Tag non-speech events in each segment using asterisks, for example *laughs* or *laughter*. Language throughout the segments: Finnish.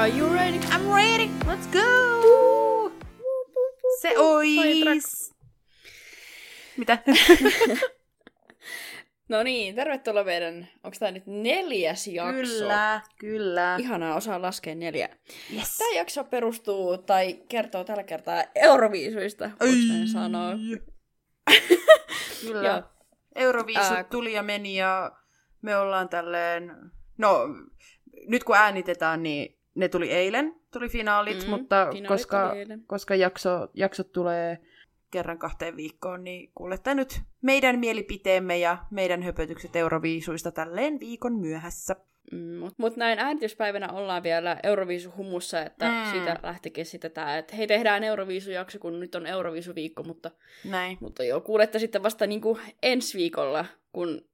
Are you ready? I'm ready. Let's go. Se ois. Mitä? *laughs* No niin, tervetuloa meidän, onko tämä nyt neljäs jakso? kyllä, kyllä. Ihanaa osaa laskea neljä. Yes. Tämä jakso perustuu tai kertoo tällä kertaa Euroviisuista, näin sanoa. *laughs* Kyllä. Euroviisut Ää, tuli ja meni ja me ollaan tälleen... No, nyt kun äänitetään, niin ne tuli eilen, tuli finaalit, Mm, mutta finaalit koska, koska jakso, jaksot tulee kerran kahteen viikkoon, niin kuulette nyt meidän mielipiteemme ja meidän höpötykset Euroviisuista tälleen viikon myöhässä. Mm, Mutta mut näin äänityspäivänä ollaan vielä Euroviisu-humussa, että mm. siitä lähtikin sitten tämä, että hei tehdään Euroviisu-jakso, kun nyt on Euroviisu-viikko, mutta, Näin. mutta joo, kuulette sitten vasta niinku ensi viikolla, kun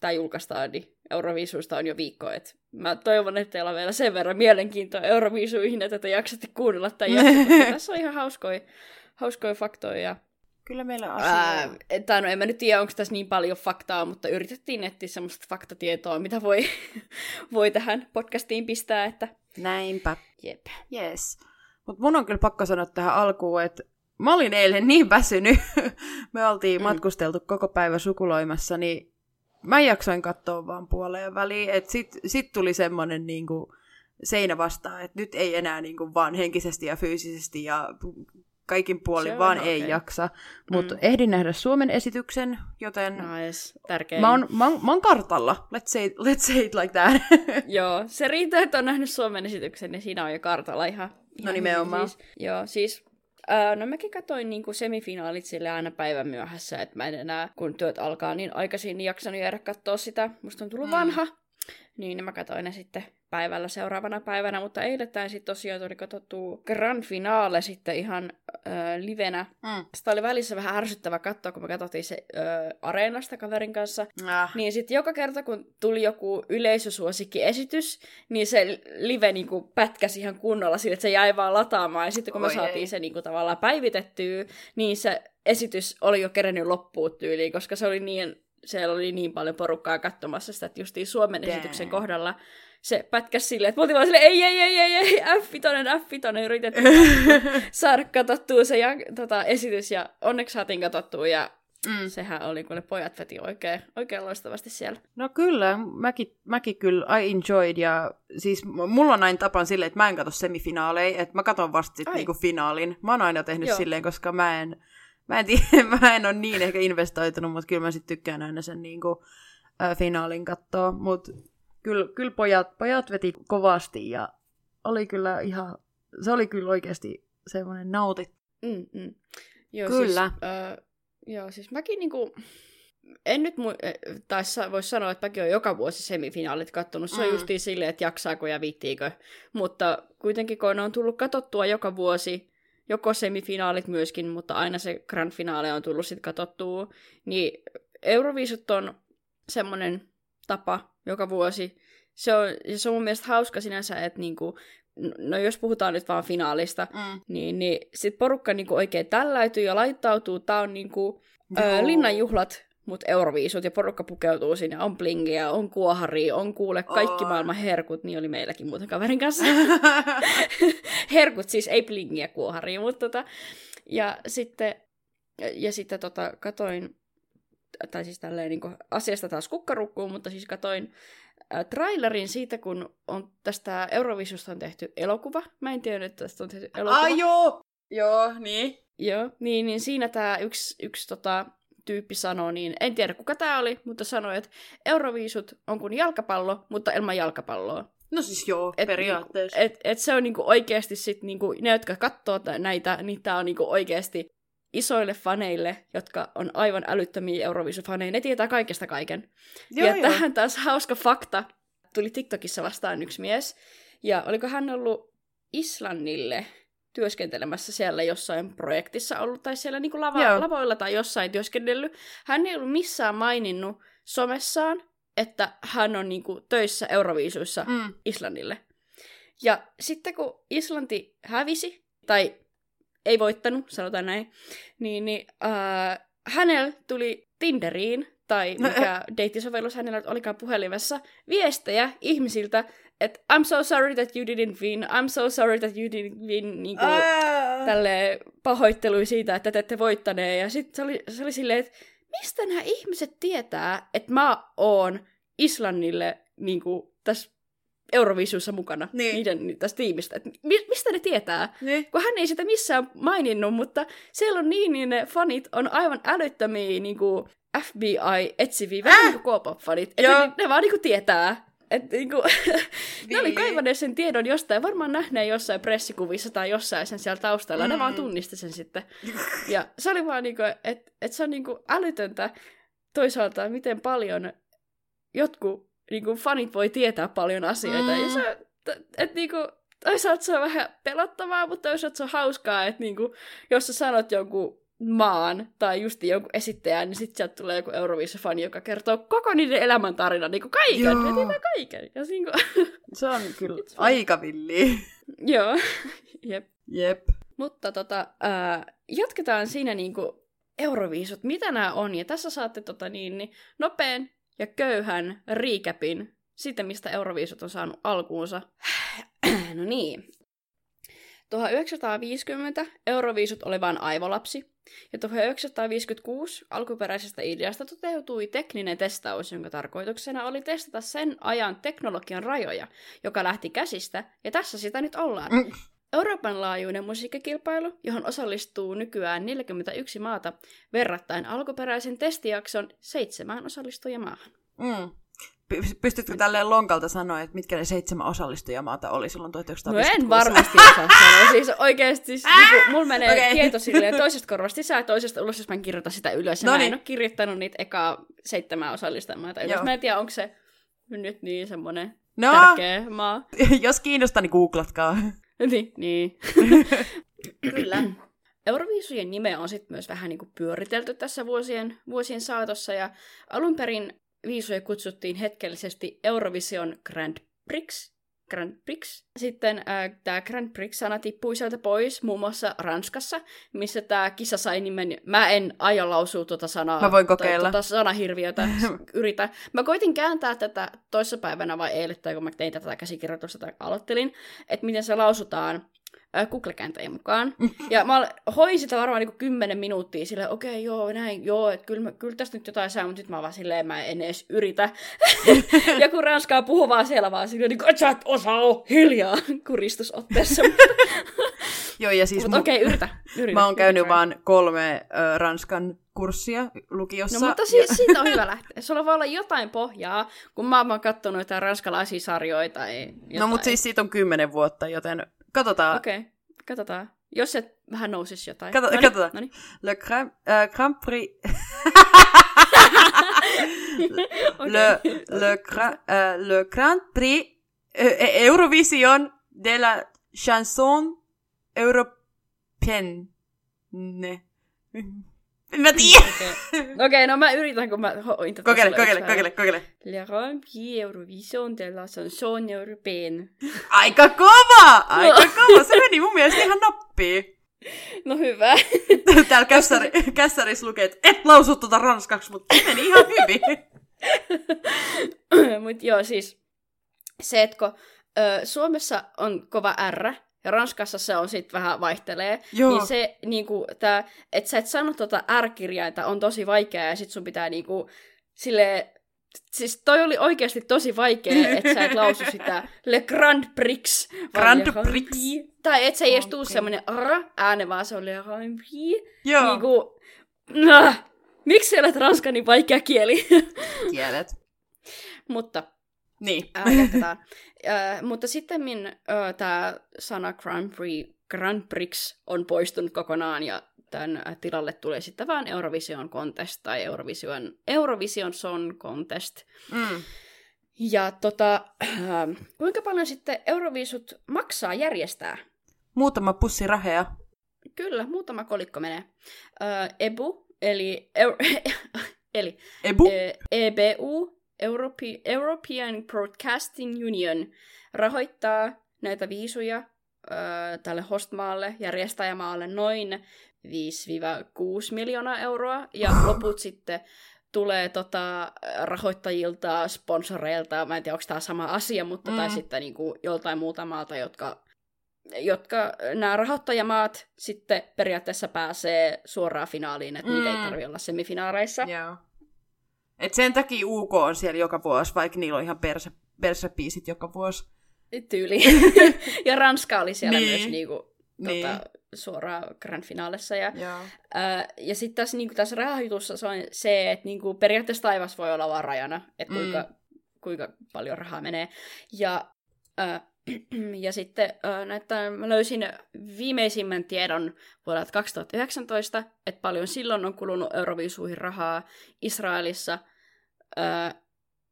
tämä julkaistaan, niin Euroviisuista on jo viikko. Et mä toivon, että teillä on vielä sen verran mielenkiintoa Euroviisuihin, että te jaksatte kuunnella tämän jakson, koska tässä on ihan hauskoja, hauskoja faktoja. Ja, Kyllä meillä on ää, asioita. että no en mä nyt tiedä, onko tässä niin paljon faktaa, mutta yritettiin etsiä semmoista faktatietoa, mitä voi, *laughs* voi tähän podcastiin pistää, että Näinpä. jep. Yes. Mutta mun on kyllä pakko sanoa tähän alkuun, että mä olin eilen niin väsynyt. *laughs* Me oltiin mm. matkusteltu koko päivä sukuloimassa, niin mä jaksoin katsoa vaan puoleen väliin. Että sit, sit tuli semmonen niinku seinä vastaan, että nyt ei enää niinku vaan henkisesti ja fyysisesti ja kaikin puolin vaan ihan ei jaksa. Mutta Mm. ehdin nähdä Suomen esityksen, joten Nice. Tärkein. mä, oon, mä, oon, mä oon kartalla. Let's say, let's say it like that. *laughs* Joo, se riittää, että on nähnyt Suomen esityksen, niin siinä on jo kartalla ihan, ihan nimenomaan. hyvin Siis, joo, siis Öö, no mäkin katsoin niinku semifinaalit sille aina päivän myöhässä, että mä en enää, kun työt alkaa niin aikaisin, niin jaksanut jäädä katsoa sitä. Musta on tullut Mm. mm. vanha. Niin mä katsoin ne sitten päivällä seuraavana päivänä, mutta eilettäin sitten tosiaan tuli katsottu Grand Finale sitten ihan öö, livenä. mm. Sitä oli välissä vähän ärsyttävä katsoa, kun me katsottiin se öö, areenasta kaverin kanssa. ah. Niin sitten joka kerta, kun tuli joku yleisösuosikkiesitys, niin se live niinku pätkäsi ihan kunnolla sille, että se jäi vaan lataamaan. Ja sitten kun me Oi saatiin ei. se niinku tavallaan päivitettyä, niin se esitys oli jo kerennyt loppuun tyyliin, koska se oli niin, siellä oli niin paljon porukkaa katsomassa sitä, että justiin Suomen Damn. esityksen kohdalla se pätkäsi silleen, että me oltiin vaan silleen, ei, ei, ei, ei, ei, F-vitonen, F-vitonen, yritettiin *laughs* vaan saada katsottua se ja, tota, esitys, ja onneksi saatiin katsottua, ja Mm. sehän oli, kun ne pojat veti oikein, oikein loistavasti siellä. No kyllä, mäkin, mäkin kyllä, I enjoyed, ja siis mulla on aina tapan silleen, että mä en katso semifinaaleja, että mä katson vasta sit Ai. niinku finaalin. Mä oon aina tehnyt Joo. silleen, koska mä en, mä en, tiedä, *laughs* mä en ole niin ehkä investoitunut, mutta kyllä mä sit tykkään aina sen niinku, äh, finaalin katsoa, mutta kyllä, kyllä pojat, pojat veti kovasti, ja oli kyllä ihan, se oli kyllä oikeasti semmoinen nautit. Mm, mm. Joo, Kyllä. Siis, öö, joo, siis mäkin niinku... En nyt mu- eh, tai voisi sanoa, että mäkin olen joka vuosi semifinaalit kattonut. Se on Mm. justiin silleen, että jaksaako ja viittiikö. Mutta kuitenkin kun ne on tullut katsottua joka vuosi, joko semifinaalit myöskin, mutta aina se grand finale on tullut sitten katsottua, niin Euroviisut on semmoinen tapa joka vuosi. Se on, ja se on mun mielestä hauska sinänsä, että niinku, no jos puhutaan nyt vaan finaalista, Mm. niin, niin sit porukka niinku oikein tälläytyy ja laittautuu. Tää on niinku ö, linnanjuhlat, mut euroviisut, ja porukka pukeutuu sinne. On blingiä, on kuoharia, on kuule kaikki On. maailman herkut. Niin oli meilläkin muuten kaverin kanssa. *laughs* herkut siis, ei blingiä kuoharia, mutta tota, ja sitten, ja, ja sitten tota, katoin, tai siis tälleen niin asiasta taas kukkarukkuun, mutta siis katoin äh, trailerin siitä, kun on tästä Eurovisusta on tehty elokuva. Mä en tiedä, että tästä on tehty elokuva. Ai joo! Joo, niin. Joo, niin, niin siinä tämä yksi, yksi tota, tyyppi sanoi, niin en tiedä kuka tämä oli, mutta sanoi, että Euroviisut on kuin jalkapallo, mutta ilman jalkapalloa. No siis joo, Et periaatteessa. Et, et se on niinku oikeasti sit niinku, ne, jotka katsoo tä- näitä, niin tämä on niinku oikeasti isoille faneille, jotka on aivan älyttömiä Euroviisufaneja, ne tietää kaikesta kaiken. Joo, ja joo. tähän taas hauska fakta. Tuli TikTokissa vastaan yksi mies. Ja oliko hän ollut Islannille työskentelemässä siellä jossain projektissa ollut, tai siellä niin lava- Joo. lavoilla tai jossain työskennellyt. Hän ei ollut missään maininnut somessaan, että hän on niin kuin töissä Euroviisuissa Mm. Islannille. Ja sitten kun Islanti hävisi, tai ei voittanut, sanotaan näin, niin, niin äh, hänellä tuli Tinderiin tai mikä deittisovellus hänellä olikaan puhelimessa, viestejä ihmisiltä, että I'm so sorry that you didn't win, I'm so sorry that you didn't win, niin kuin, tälle pahoittelui siitä, että te ette voittaneen. Ja sitten se oli, se oli silleen, että mistä nämä ihmiset tietää, että mä oon Islannille niin kuin, tässä Euroviisussa mukana, niin. niiden tästä tiimistä. Et mi- mistä ne tietää? Niin. Kun hän ei sitä missään maininnut, mutta siellä on niin, niin ne fanit on aivan älyttömiä niin kuin FBI-etsiviä, vähän äh! niin kuin K-pop-fanit. Että ne, ne vaan niin kuin tietää. Että niin kuin, *laughs* ne oli kaivaneet sen tiedon jostain, varmaan nähneen jossain pressikuvissa tai jossain sen siellä taustalla, mm. ne vaan tunnisti sen sitten. *laughs* Ja se oli vaan niin että et se on niin kuin älytöntä toisaalta, miten paljon jotkut niin kuin fanit voi tietää paljon asioita. Mm. Ja se, että et, niin kuin, toisaalta se on vähän pelottavaa, mutta toisaalta se on hauskaa, että niin kuin, jos sä sanot jonkun maan tai just jonkun esittäjän, niin sitten sieltä tulee joku Euroviisa-fani, joka kertoo koko niiden elämäntarinan, niin kuin kaiken, Joo. ne kaiken. Ja niin kuin... *laughs* Se on kyllä aika villi. *laughs* Joo, *laughs* jep. Jep. Mutta tota, ää, jatketaan siinä niin kuin Euroviisut, mitä nämä on, ja tässä saatte tota niin, niin nopean ja köyhän riikäpin siitä, mistä Euroviisut on saanut alkuunsa. *sighs* no niin. 1950 Euroviisut oli vain aivolapsi, ja 1956 alkuperäisestä ideasta toteutui tekninen testaus, jonka tarkoituksena oli testata sen ajan teknologian rajoja, joka lähti käsistä, ja tässä sitä nyt ollaan. Mm. Euroopan laajuinen musiikkikilpailu, johon osallistuu nykyään 41 maata, verrattain alkuperäisen testijakson seitsemään osallistujamaahan. Mm. Pystytkö tälleen lonkalta sanoa, että mitkä ne seitsemän osallistujamaata oli silloin 1956? No en varmasti osaa sanoa. Siis oikeasti, siis, niinku, mulla menee okay. tieto silleen *laughs* toisesta korvasta sisään ja toisesta ulos, jos mä en kirjoita sitä ylös. Ja mä en ole kirjoittanut niitä ekaa seitsemän osallistujamaata ylös. Joo. Mä en tiedä, onko se nyt niin semmoinen no, tärkeä maa. *laughs* jos kiinnostaa, niin googlatkaa. *laughs* niin, niin. Kyllä. Euroviisujen nimeä on sitten myös vähän niin kuin pyöritelty tässä vuosien, vuosien saatossa, ja alun perin viisuja kutsuttiin hetkellisesti Eurovision Grand Prix. Grand Prix. Sitten äh, tämä Grand Prix-sana tippui sieltä pois, muun muassa Ranskassa, missä tämä kisa sai nimen, mä en aio lausua tuota sanaa. Mä voin kokeilla. Tuota sanahirviötä *laughs* yritä. Mä koitin kääntää tätä toissapäivänä vai eilen, tai kun mä tein tätä käsikirjoitusta tai aloittelin, että miten se lausutaan Google-kääntäjien mukaan. Ja mä hoin sitä varmaan niin kymmenen minuuttia silleen, okei, okay, joo, näin, joo, että kyllä, kyllä tästä nyt jotain saa, mutta nyt mä vaan silleen, mä en edes yritä. *laughs* ja kun Ranskaa puhuu vaan siellä vaan silleen, niin että sä et osaa ole hiljaa kuristusotteessa. *laughs* joo, ja siis... Mutta okei, okay, yritä, yritä. Mä oon käynyt yritä. vaan kolme ö, Ranskan kurssia lukiossa. No mutta siis siitä on hyvä lähteä. Sulla voi olla jotain pohjaa, kun mä oon katsonut jotain ranskalaisia sarjoja tai jotain. No mutta siis siitä on kymmenen vuotta, joten Katsotaan. Okei, okay. katsotaan. Jos se vähän nousisi jotain. Kato, noniin, katsotaan. Noniin. Le Grand, äh, Grand Prix... *laughs* okay. le, le, gra, äh, le Grand Prix äh, Eurovision de la chanson européenne. Mä tiedä. Okei, okay. okay, no mä yritän, kun mä hoin tätä Kokeile, kokeile, kokeile, kokeile. Le Rempli Eurovision de la chanson européenne. Aika kova! Aika no. kova! Se meni mun mielestä ihan nappiin. No hyvä. *laughs* Täällä kässäri, kässärissä lukee, että et lausu tuota ranskaksi, mutta meni ihan hyvin. *laughs* Mut joo, siis se, että kun Suomessa on kova R, ja Ranskassa se on sitten vähän vaihtelee, Joo. niin se, niinku, tää, että sä et sano tota R-kirjainta on tosi vaikeaa, ja sit sun pitää niinku, sille Siis toi oli oikeasti tosi vaikea, että sä et lausu *laughs* sitä Le Grand Prix. Grand Prix. Tai et se ei edes tuu semmonen R ääne, vaan se on Le Grand Prix. Joo. Niinku, nah, miksi olet ranska niin vaikea kieli? *laughs* Kielet. Mutta niin. Äh, äh, mutta sitten tämä sana Grand Prix, Grand Prix on poistunut kokonaan ja tämän tilalle tulee sitten vaan Eurovision Contest tai Eurovision, Eurovision Song Contest. Mm. Ja tota, äh, kuinka paljon sitten Eurovisut maksaa järjestää? Muutama pussi rahea. Kyllä, muutama kolikko menee. Äh, EBU, eli, *laughs* eli EBU? EBU, Europe- European Broadcasting Union rahoittaa näitä viisuja äh, tälle hostmaalle, järjestäjämaalle noin 5-6 miljoonaa euroa, ja *laughs* loput sitten tulee tota, rahoittajilta, sponsoreilta, mä en tiedä, onko tämä sama asia, mutta mm. tai sitten niin kuin, joltain muuta maalta, jotka, jotka nämä rahoittajamaat sitten periaatteessa pääsee suoraan finaaliin, että mm. niitä ei mm. tarvitse olla semifinaaleissa. Yeah. Et sen takia UK on siellä joka vuosi, vaikka niillä on ihan perse, persepiisit joka vuosi. Tyyli. *laughs* ja Ranska oli siellä niin. myös niinku, niin. tota, suoraan grand finaalissa. Ja, ää, ja sitten tässä, niinku, tässä rahajutussa se on se, että niinku, periaatteessa taivas voi olla vaan rajana, että kuinka, mm. kuinka paljon rahaa menee. Ja, ää, *clears throat* ja sitten näitä, mä löysin viimeisimmän tiedon vuodelta 2019, että paljon silloin on kulunut Euroviisuihin rahaa Israelissa. Ää,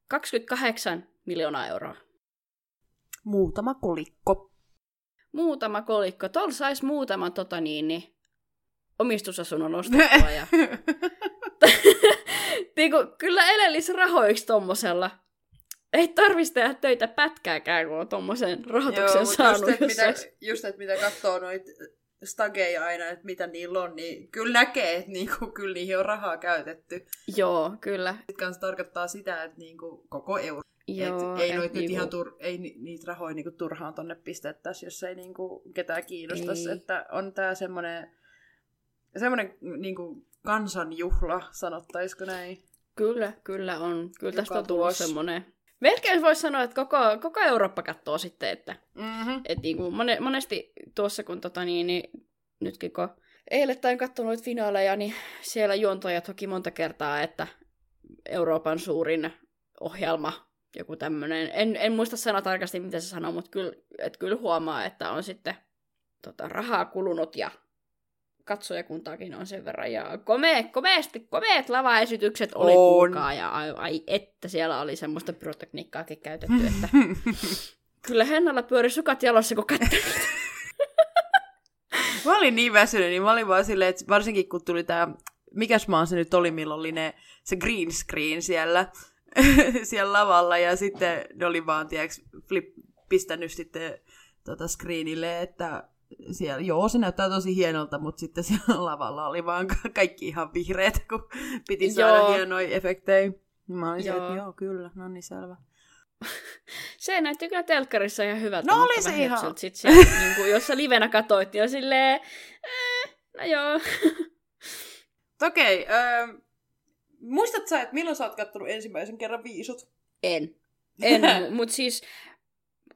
28 miljoonaa euroa. Muutama kolikko muutama kolikko. Tuolla saisi muutaman tota niin, niin, omistusasunnon ostettua. Ja... *laughs* *laughs* niin kuin, kyllä elelisi rahoiksi tommosella. Ei tarvitsisi tehdä töitä pätkääkään, kun on tommosen rahoituksen Joo, saanut. Just, että mitä, just, että mitä katsoo noita stageja aina, että mitä niillä on, niin kyllä näkee, että niinku, kyllä niihin on rahaa käytetty. Joo, kyllä. Sitten tarkoittaa sitä, että niinku, koko euro Joo, et ei noit niinku... ihan tur, ei niitä rahoja niinku turhaan tonne pistettäisi, jos ei niinku ketään kiinnostaisi. Ei. Että on tää semmoinen semmoinen niinku kansanjuhla, sanottaisiko näin. Kyllä, kyllä on. Kyllä Joka tästä on tullut semmoinen... Melkein voisi sanoa, että koko, koko Eurooppa katsoo sitten, että mm-hmm. et niinku mone, monesti tuossa kun tota niin, niin nytkin kun eilettäin katsonut finaaleja, niin siellä juontoja toki monta kertaa, että Euroopan suurin ohjelma joku tämmöinen, en, en muista sanoa tarkasti, mitä se sanoo, mutta kyllä, et kyllä huomaa, että on sitten tota, rahaa kulunut ja katsojakuntaakin on sen verran. Ja komea, komeasti, komeet lavaesitykset oli kuulkaa. Ja ai, ai, että siellä oli semmoista pyrotekniikkaakin käytetty, että *laughs* kyllä Hennalla pyöri sukat jalossa, kun mä olin niin väsynyt, niin mä olin vaan silleen, että varsinkin kun tuli tää, mikäs maa se nyt oli, milloin oli ne, se green screen siellä, *laughs* siellä lavalla. Ja sitten ne oli vaan, tiedätkö, flip, pistänyt sitten tota screenille, että siellä, joo, se näyttää tosi hienolta, mutta sitten siellä *laughs* lavalla oli vaan kaikki ihan vihreät, kun piti saada joo. hienoja efektejä. Mä olin joo. Se, että joo, kyllä, no niin selvä. *laughs* se näytti kyllä telkkarissa ihan hyvältä. No oli se ihan. Sit siellä, *laughs* niin kuin, jos sä livenä katsoit, niin silleen, eh, no joo. Okei, okay, äh, Muistat sä, että milloin sä oot kattonut ensimmäisen kerran viisut? En. En, mutta siis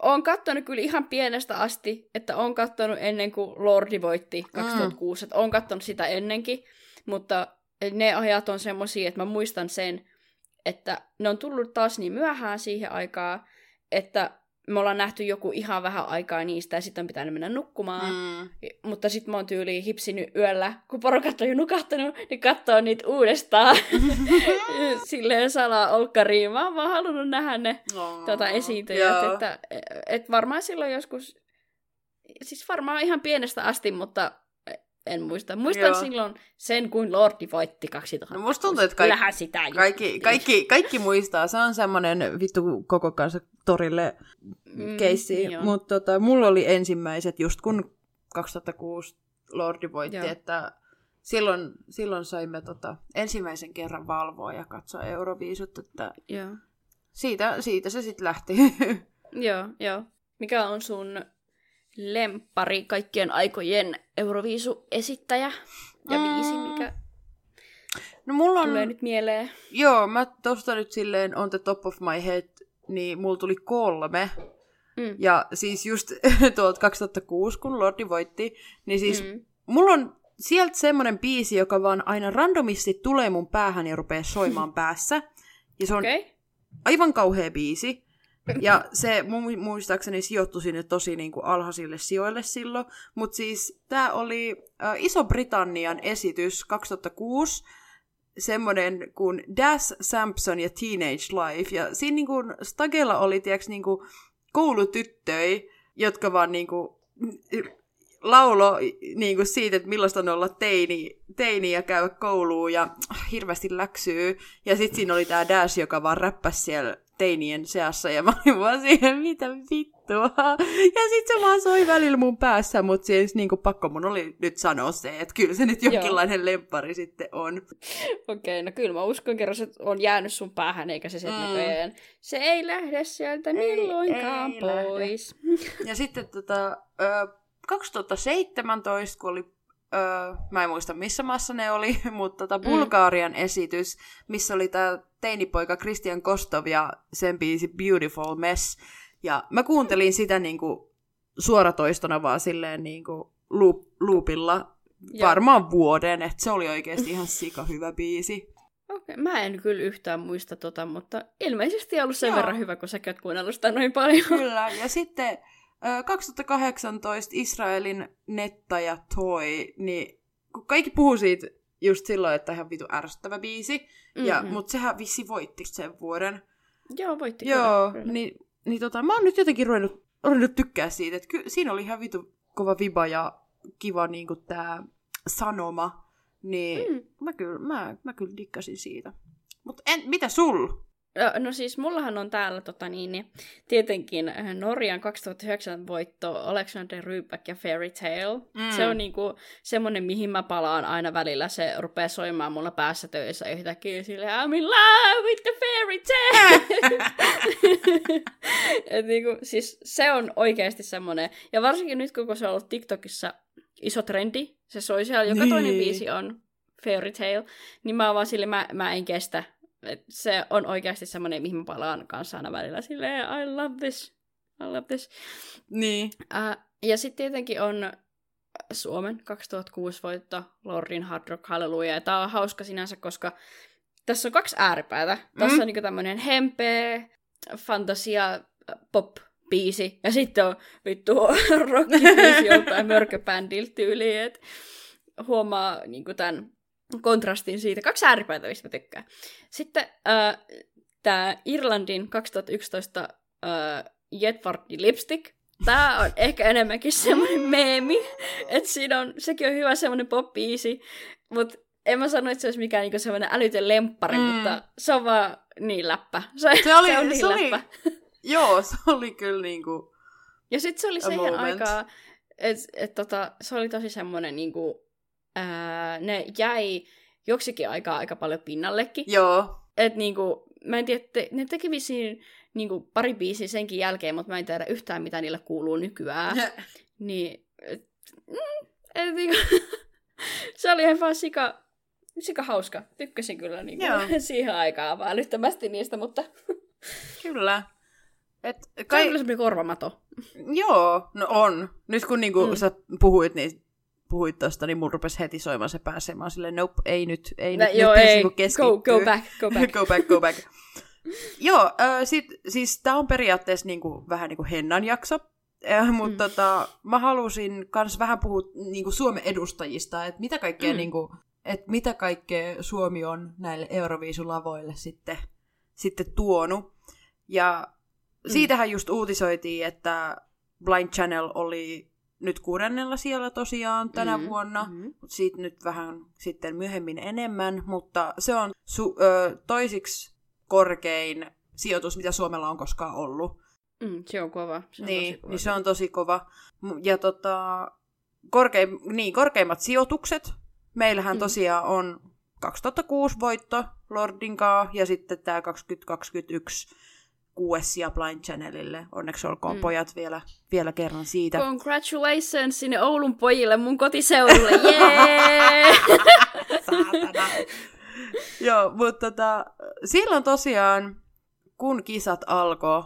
oon kattonut kyllä ihan pienestä asti, että oon kattonut ennen kuin Lordi voitti 2006, mm. että oon kattonut sitä ennenkin, mutta ne ajat on semmosia, että mä muistan sen, että ne on tullut taas niin myöhään siihen aikaan, että me ollaan nähty joku ihan vähän aikaa niistä ja sitten on pitänyt mennä nukkumaan. Mm. Mutta sitten mä oon tyyliin hipsinyt yöllä, kun porukat on jo nukahtanut, niin katsoo niitä uudestaan. *laughs* *laughs* Silleen salaa olkkariin. Mä oon vaan halunnut nähdä ne oh, tuota, esiintyjät. Että, et varmaan silloin joskus, siis varmaan ihan pienestä asti, mutta en muista. Muistan Joo. silloin sen, kun Lordi voitti 2000. No musta tuntuu, että kaikki, sitä kaikki, kaikki, kaikki, muistaa. Se on semmoinen vittu koko kanssa torille mm, keissi. Niin Mutta tota, mulla oli ensimmäiset just kun 2006 Lordi voitti, Joo. että silloin, silloin saimme tota, ensimmäisen kerran valvoa ja katsoa Euroviisut, että Joo. Siitä, siitä se sitten lähti. *laughs* joo, joo. Mikä on sun lempari kaikkien aikojen Euroviisu-esittäjä ja viisi, mm. mikä no, mulla on... tulee nyt mieleen? Joo, mä tosta nyt silleen on the top of my head, niin mulla tuli kolme. Mm. Ja siis just *laughs* tuolta 2006, kun Lordi voitti, niin siis mm. mulla on sieltä semmoinen biisi, joka vaan aina randomisti tulee mun päähän ja rupeaa soimaan *laughs* päässä. Ja se on okay. aivan kauhea biisi. Ja se muistaakseni sijoittui sinne tosi niin kuin alhaisille sijoille silloin. Mutta siis tämä oli äh, Iso-Britannian esitys 2006, semmoinen kuin Das Sampson ja Teenage Life. Ja siinä niin kuin Stagella oli, tiiäks, niin kuin koulutyttöi, jotka vaan niin kuin laulo niin kuin siitä, että millaista on olla teini, teini ja käydä kouluun ja hirveästi läksyy. Ja sitten siinä oli tämä Dash, joka vaan räppäsi siellä teinien seassa ja mä olin vaan siihen, mitä vittua. Ja sit se vaan soi välillä mun päässä, mutta siis niinku pakko mun oli nyt sanoa se, että kyllä se nyt jonkinlainen lemppari sitten on. Okei, no kyllä mä uskon kerran, se on jäänyt sun päähän, eikä se sitten mm. näköjään. Se ei lähde sieltä milloinkaan ei pois. Lähde. Ja sitten tota, 2017, kun oli öö, mä en muista missä maassa ne oli, *laughs* mutta tota Bulgarian mm. esitys, missä oli tämä teinipoika Christian Kostov ja sen biisi Beautiful Mess. Ja mä kuuntelin sitä niinku suoratoistona vaan silleen niinku loop, loopilla varmaan vuoden, että se oli oikeasti ihan *laughs* sika hyvä biisi. Okei, okay. mä en kyllä yhtään muista tota, mutta ilmeisesti ollut sen Joo. verran hyvä, kun sä oot kuunnellut sitä noin paljon. Kyllä, ja sitten 2018 Israelin Netta ja Toy, niin kun kaikki puhuu siitä just silloin, että ihan vitu ärsyttävä biisi, mm-hmm. ja, mutta sehän vissi voitti sen vuoden. Joo, voitti Joo, kyllä. niin, niin tota, mä oon nyt jotenkin ruvennut, ruvennut tykkää siitä, että ky, siinä oli ihan vitu kova viba ja kiva niinku tää sanoma, niin mm. mä, kyllä, mä, mä kyllä dikkasin siitä. Mutta mitä sul? No siis mullahan on täällä tota niin, niin tietenkin äh, Norjan 2009 voitto Alexander Rybak ja Fairy Tale. Mm. Se on niinku semmonen, mihin mä palaan aina välillä. Se rupeaa soimaan mulla päässä töissä yhtäkkiä silleen I'm in love with the fairy tale! *laughs* Et niinku, siis se on oikeasti semmonen. Ja varsinkin nyt, kun se on ollut TikTokissa iso trendi, se soi siellä, joka niin. toinen biisi on Fairy Tale, niin mä oon vaan sille, mä, mä en kestä et se on oikeasti semmoinen, mihin mä palaan kanssa aina välillä silleen, I love this, I love this. Niin. Uh, ja sitten tietenkin on Suomen 2006 voitto Lordin Hard Rock Hallelujah. Ja tää on hauska sinänsä, koska tässä on kaksi ääripäätä. Mm. Tässä on niinku tämmönen hempeä, fantasia, pop biisi, ja sitten on vittu *laughs* rockibiisi joltain mörköbändiltä tyyliin, että huomaa niinku tämän kontrastin siitä. Kaksi ääripäätä, mistä mä tykkään. Sitten äh, tämä Irlandin 2011 äh, Jetfardi Lipstick. Tämä on *laughs* ehkä enemmänkin semmoinen meemi, *laughs* että siinä on, sekin on hyvä semmoinen pop mutta en mä sano, että se olisi mikään niinku semmoinen älytön lemppari, mm. mutta se on vaan niin läppä. *laughs* Se, se, oli, se on niin se läppä. Oli, joo, se oli kyllä niinku Ja sitten se oli siihen aikaan, että et, tota, se oli tosi semmoinen niinku, ää, ne jäi joksikin aikaa aika paljon pinnallekin. Joo. Et niinku, mä en tiedä, te, ne teki vissiin niinku pari biisiä senkin jälkeen, mutta mä en tiedä yhtään, mitä niille kuuluu nykyään. *laughs* niin, et, mm, et, niinku, *laughs* se oli ihan vaan sika, sika hauska. Tykkäsin kyllä niinku, *laughs* siihen aikaan vaan älyttömästi niistä, mutta... kyllä. Et kai... Se on kyllä korvamato. Joo, no on. Nyt kun niinku mm. sä puhuit, niin puhuit tosta, niin mun rupesi heti soimaan se päässä. Mä silleen, nope, ei nyt, ei no, nyt, joo, nyt ei. Go, go back, go *laughs* back. go back, go back. joo, äh, sit, siis tää on periaatteessa niinku, vähän niinku Hennan jakso, äh, mutta mm. tota, mä halusin kans vähän puhua niinku Suomen edustajista, että mitä kaikkea mm. niinku, et mitä kaikkea Suomi on näille Euroviisulavoille sitten, sitten tuonut. Ja mm. siitähän just uutisoitiin, että Blind Channel oli nyt kuudennella siellä tosiaan tänä mm, vuonna, mm. mutta siitä nyt vähän sitten myöhemmin enemmän, mutta se on su- ö, toisiksi korkein sijoitus, mitä Suomella on koskaan ollut. Mm, se on kova. Se on niin, tosi kova. niin se on tosi kova. Ja tota, korkeim, niin, korkeimmat sijoitukset. Meillähän mm. tosiaan on 2006 voitto Lordinkaa ja sitten tämä 2021 Ja Blind Channelille. Onneksi olkoon mm. pojat vielä, vielä kerran siitä. Congratulations sinne Oulun pojille mun kotiseudulle, jee! *laughs* Joo, mutta tota, silloin tosiaan, kun kisat alkoi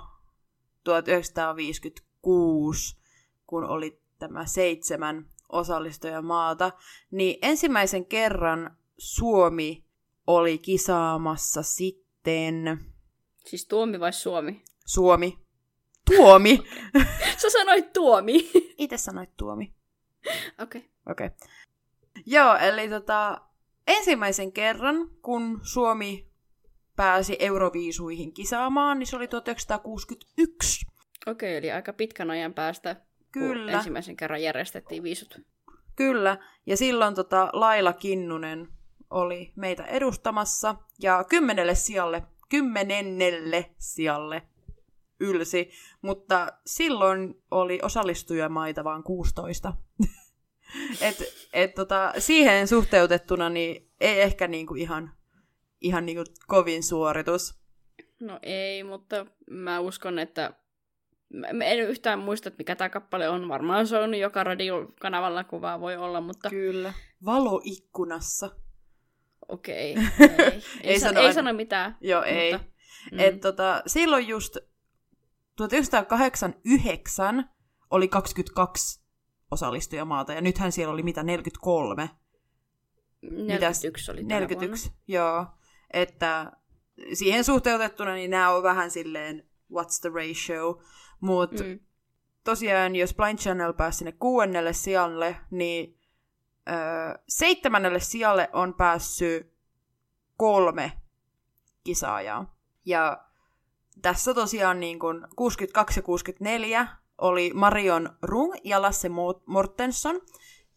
1956, kun oli tämä seitsemän osallistujamaata, niin ensimmäisen kerran Suomi oli kisaamassa sitten Siis Tuomi vai Suomi? Suomi. Tuomi. *laughs* Sä sanoit Tuomi. Itse sanoit Tuomi. Okei. Okay. Okei. Okay. Joo, eli tota, ensimmäisen kerran, kun Suomi pääsi Euroviisuihin kisaamaan, niin se oli 1961. Okei, okay, eli aika pitkän ajan päästä, Kyllä. kun ensimmäisen kerran järjestettiin viisut. Kyllä, ja silloin tota, Laila Kinnunen oli meitä edustamassa, ja kymmenelle sijalle kymmenennelle sijalle ylsi, mutta silloin oli osallistujamaita vain 16. *laughs* et, et tota, siihen suhteutettuna niin ei ehkä niinku ihan, ihan niinku kovin suoritus. No ei, mutta mä uskon, että Mä en yhtään muista, että mikä tämä kappale on. Varmaan se on joka radiokanavalla kuvaa voi olla, mutta... Kyllä. Valoikkunassa. Okei. Okay, *laughs* ei, ei, ei, sano, ei sano mitään. Joo, mutta... ei. Mm. Et, tota, silloin just 1989 oli 22 osallistujamaata, ja nythän siellä oli mitä, 43? 41 Mitäs? oli 41, vuonna. joo. Että siihen suhteutettuna, niin nämä on vähän silleen, what's the ratio, mutta mm. tosiaan, jos Blind Channel pääsi sinne kuudennelle sijalle, niin öö, seitsemännelle sijalle on päässyt kolme kisaajaa. Ja tässä tosiaan niin kun 62 ja 64 oli Marion Rung ja Lasse Mortensson.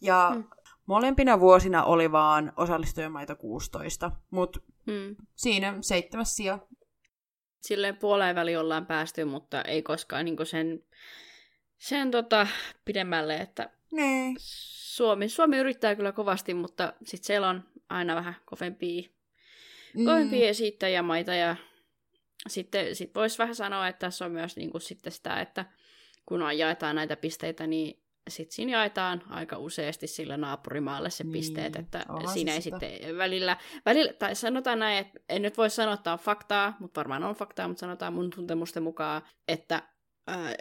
Ja mm. molempina vuosina oli vaan osallistujamaita 16. Mutta mm. siinä seitsemäs sija silleen puoleen väliin ollaan päästy, mutta ei koskaan niin sen, sen tota, pidemmälle, että nee. Suomi, Suomi yrittää kyllä kovasti, mutta sitten siellä on aina vähän kovempia, mm. kovempia esittäjämaita ja sitten sit voisi vähän sanoa, että tässä on myös niin kuin sitten sitä, että kun jaetaan näitä pisteitä, niin sitten siinä jaetaan aika useasti sillä naapurimaalle se niin, pisteet, että siinä ei sitä. sitten välillä, välillä, tai sanotaan näin, että en nyt voi sanoa, että on faktaa, mutta varmaan on faktaa, mutta sanotaan mun tuntemusten mukaan, että ää,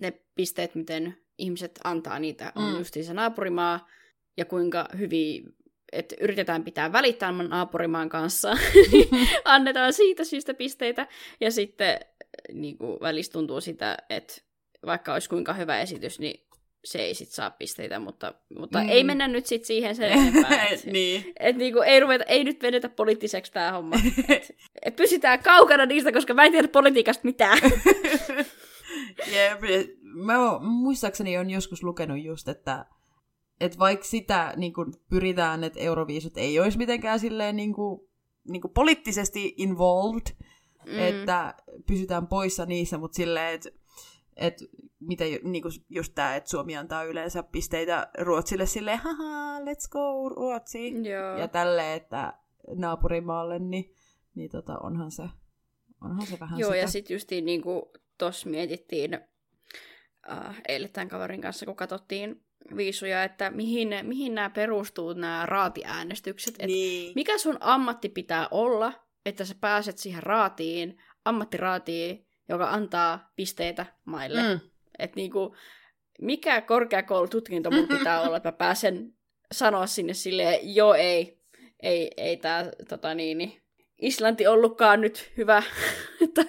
ne pisteet, miten ihmiset antaa niitä, on mm. justiin se naapurimaa, ja kuinka hyvin että yritetään pitää välittää naapurimaan kanssa, *laughs* *laughs* annetaan siitä syystä pisteitä, ja sitten niin kuin, välissä tuntuu sitä, että vaikka olisi kuinka hyvä esitys, niin se ei sit saa pisteitä, mutta, mutta mm. ei mennä nyt sit siihen sen *laughs* enempää. Et, niin. et niinku, ei, ruveta, ei nyt vedetä poliittiseksi tämä homma. Et, et pysytään kaukana niistä, koska mä en tiedä politiikasta mitään. Jep, mä muistaakseni on joskus lukenut just, että et vaikka sitä niin kun pyritään, että euroviisut ei olisi mitenkään silleen niin kuin, niin kuin poliittisesti involved, mm. että pysytään poissa niissä, mutta silleen, että että mitä niin kuin just tämä, että Suomi antaa yleensä pisteitä Ruotsille silleen, haha, let's go Ruotsi. Joo. Ja tälle, että naapurimaalle, niin, niin tota, onhan, se, onhan se vähän Joo, sitä. ja sitten justiin niin kuin tuossa mietittiin äh, eilen tämän kaverin kanssa, kun katsottiin viisuja, että mihin, mihin nämä perustuu, nämä raatiäänestykset. Niin. mikä sun ammatti pitää olla, että sä pääset siihen raatiin, ammattiraatiin, joka antaa pisteitä maille. Mm. Että niinku, mikä korkeakoulututkinto mun pitää olla, että mä pääsen sanoa sinne silleen, joo ei, ei, ei tää tota niin, niin, Islanti ollutkaan nyt hyvä, *laughs* tai,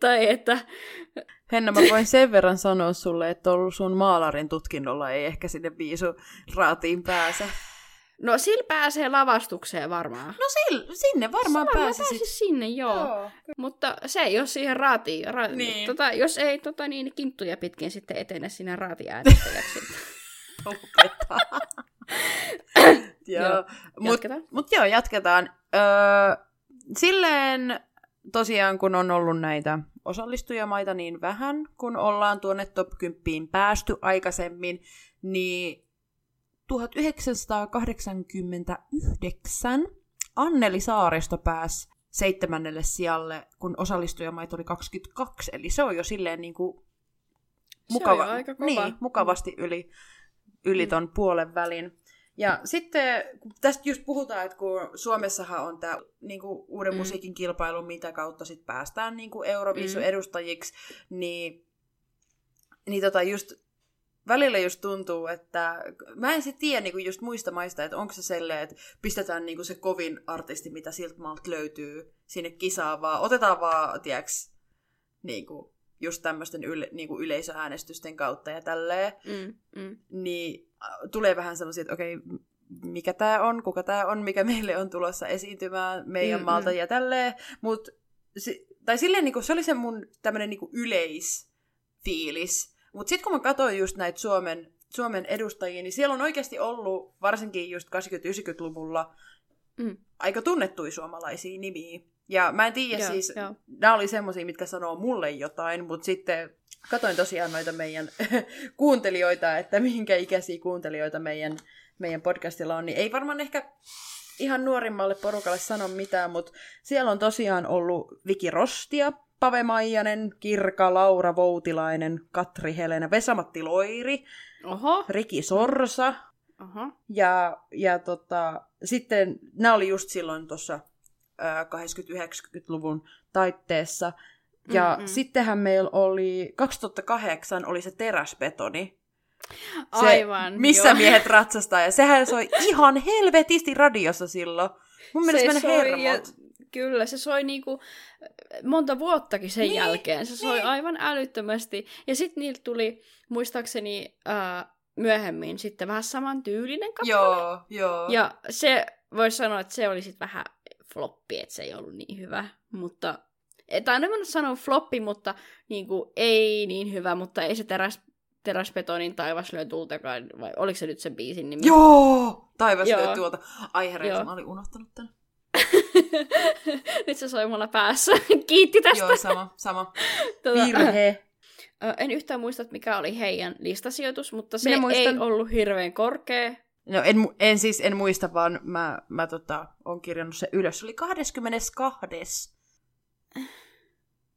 tai että... Henna, mä voin sen verran sanoa sulle, että ollut sun maalarin tutkinnolla ei ehkä sinne viisu raatiin pääse. No sillä pääsee lavastukseen varmaan. No sil, sinne varmaan pääsisi. pääsisi sinne, joo. joo. Mutta se ei ole siihen raatiin. Ra- niin. tota, jos ei tota, niin, kinttuja pitkin sitten etene sinne raatiäänestäjäksi. *laughs* joo. joo. Mut, mut joo, jatketaan. Öö, silleen tosiaan, kun on ollut näitä osallistujamaita niin vähän, kun ollaan tuonne top 10 päästy aikaisemmin, niin 1989 Anneli Saaristo pääsi seitsemännelle sijalle, kun osallistujamaita oli 22, eli se on jo silleen niin kuin mukava, aika kova. Niin, mukavasti yli, yli ton mm. puolen välin. Ja sitten, kun tästä just puhutaan, että kun Suomessahan on tämä niin uuden mm. musiikin kilpailu, mitä kautta sit päästään niin Euroviisun mm. edustajiksi, niin, niin tota just välillä just tuntuu, että mä en sitten tiedä niinku just muista maista, että onko se sellainen, että pistetään niinku se kovin artisti, mitä siltä maalta löytyy sinne kisaan, vaan otetaan vaan, tiedäks, niinku, just tämmöisten yle, niinku yleisöäänestysten kautta ja tälleen, mm, mm. niin tulee vähän semmoisia, että okei, mikä tämä on, kuka tämä on, mikä *laughs* meille on tulossa esiintymään meidän mm, maalta mm. ja tälleen, mutta tai silleen niinku, se oli se mun tämmöinen niinku yleisfiilis, mutta sitten kun mä katsoin just näitä Suomen, Suomen edustajia, niin siellä on oikeasti ollut, varsinkin just 80-90-luvulla, mm. aika tunnettuja suomalaisia nimiä. Ja mä en tiedä siis, joo. nämä oli semmosia, mitkä sanoo mulle jotain, mutta sitten katoin tosiaan noita meidän *laughs* kuuntelijoita, että mihinkä ikäisiä kuuntelijoita meidän, meidän podcastilla on, niin ei varmaan ehkä ihan nuorimmalle porukalle sano mitään, mutta siellä on tosiaan ollut Viki Rostia, Pave Maijanen, Kirka, Laura Voutilainen, Katri Helena, Vesamatti Loiri, Oho, Riki Sorsa, oho. ja, ja tota, sitten nämä oli just silloin tuossa 80-90-luvun taitteessa. Ja Mm-mm. sittenhän meillä oli, 2008 oli se teräsbetoni. Se, Aivan, Missä joo. miehet ratsastaa, ja sehän soi *laughs* ihan helvetisti radiossa silloin. Mun mielestä meni soi hermot. ja- Kyllä, se soi niinku monta vuottakin sen Niin, jälkeen. Se soi niin. aivan älyttömästi. Ja sitten niiltä tuli, muistaakseni ää, myöhemmin, sitten vähän saman tyylinen kappale. Joo, joo. Ja se, voisi sanoa, että se oli sitten vähän floppi, että se ei ollut niin hyvä. Mutta, tai en mä sanoa floppi, mutta niinku, ei niin hyvä, mutta ei se teräs, teräsbetonin taivas lyö tultakaan, vai oliko se nyt sen biisin nimi? Joo! Taivas Joo. lyö tuolta. Ai herra, Joo. mä olin unohtanut tän. *laughs* nyt se soi mulla päässä. *laughs* Kiitti tästä. Joo, sama, sama. *laughs* Tota, Virhe. En yhtään muista, että mikä oli heidän listasijoitus, mutta se Minä ei ollut hirveän korkea. No en, en siis en muista, vaan mä, mä tota, on kirjannut se ylös. Se oli 22.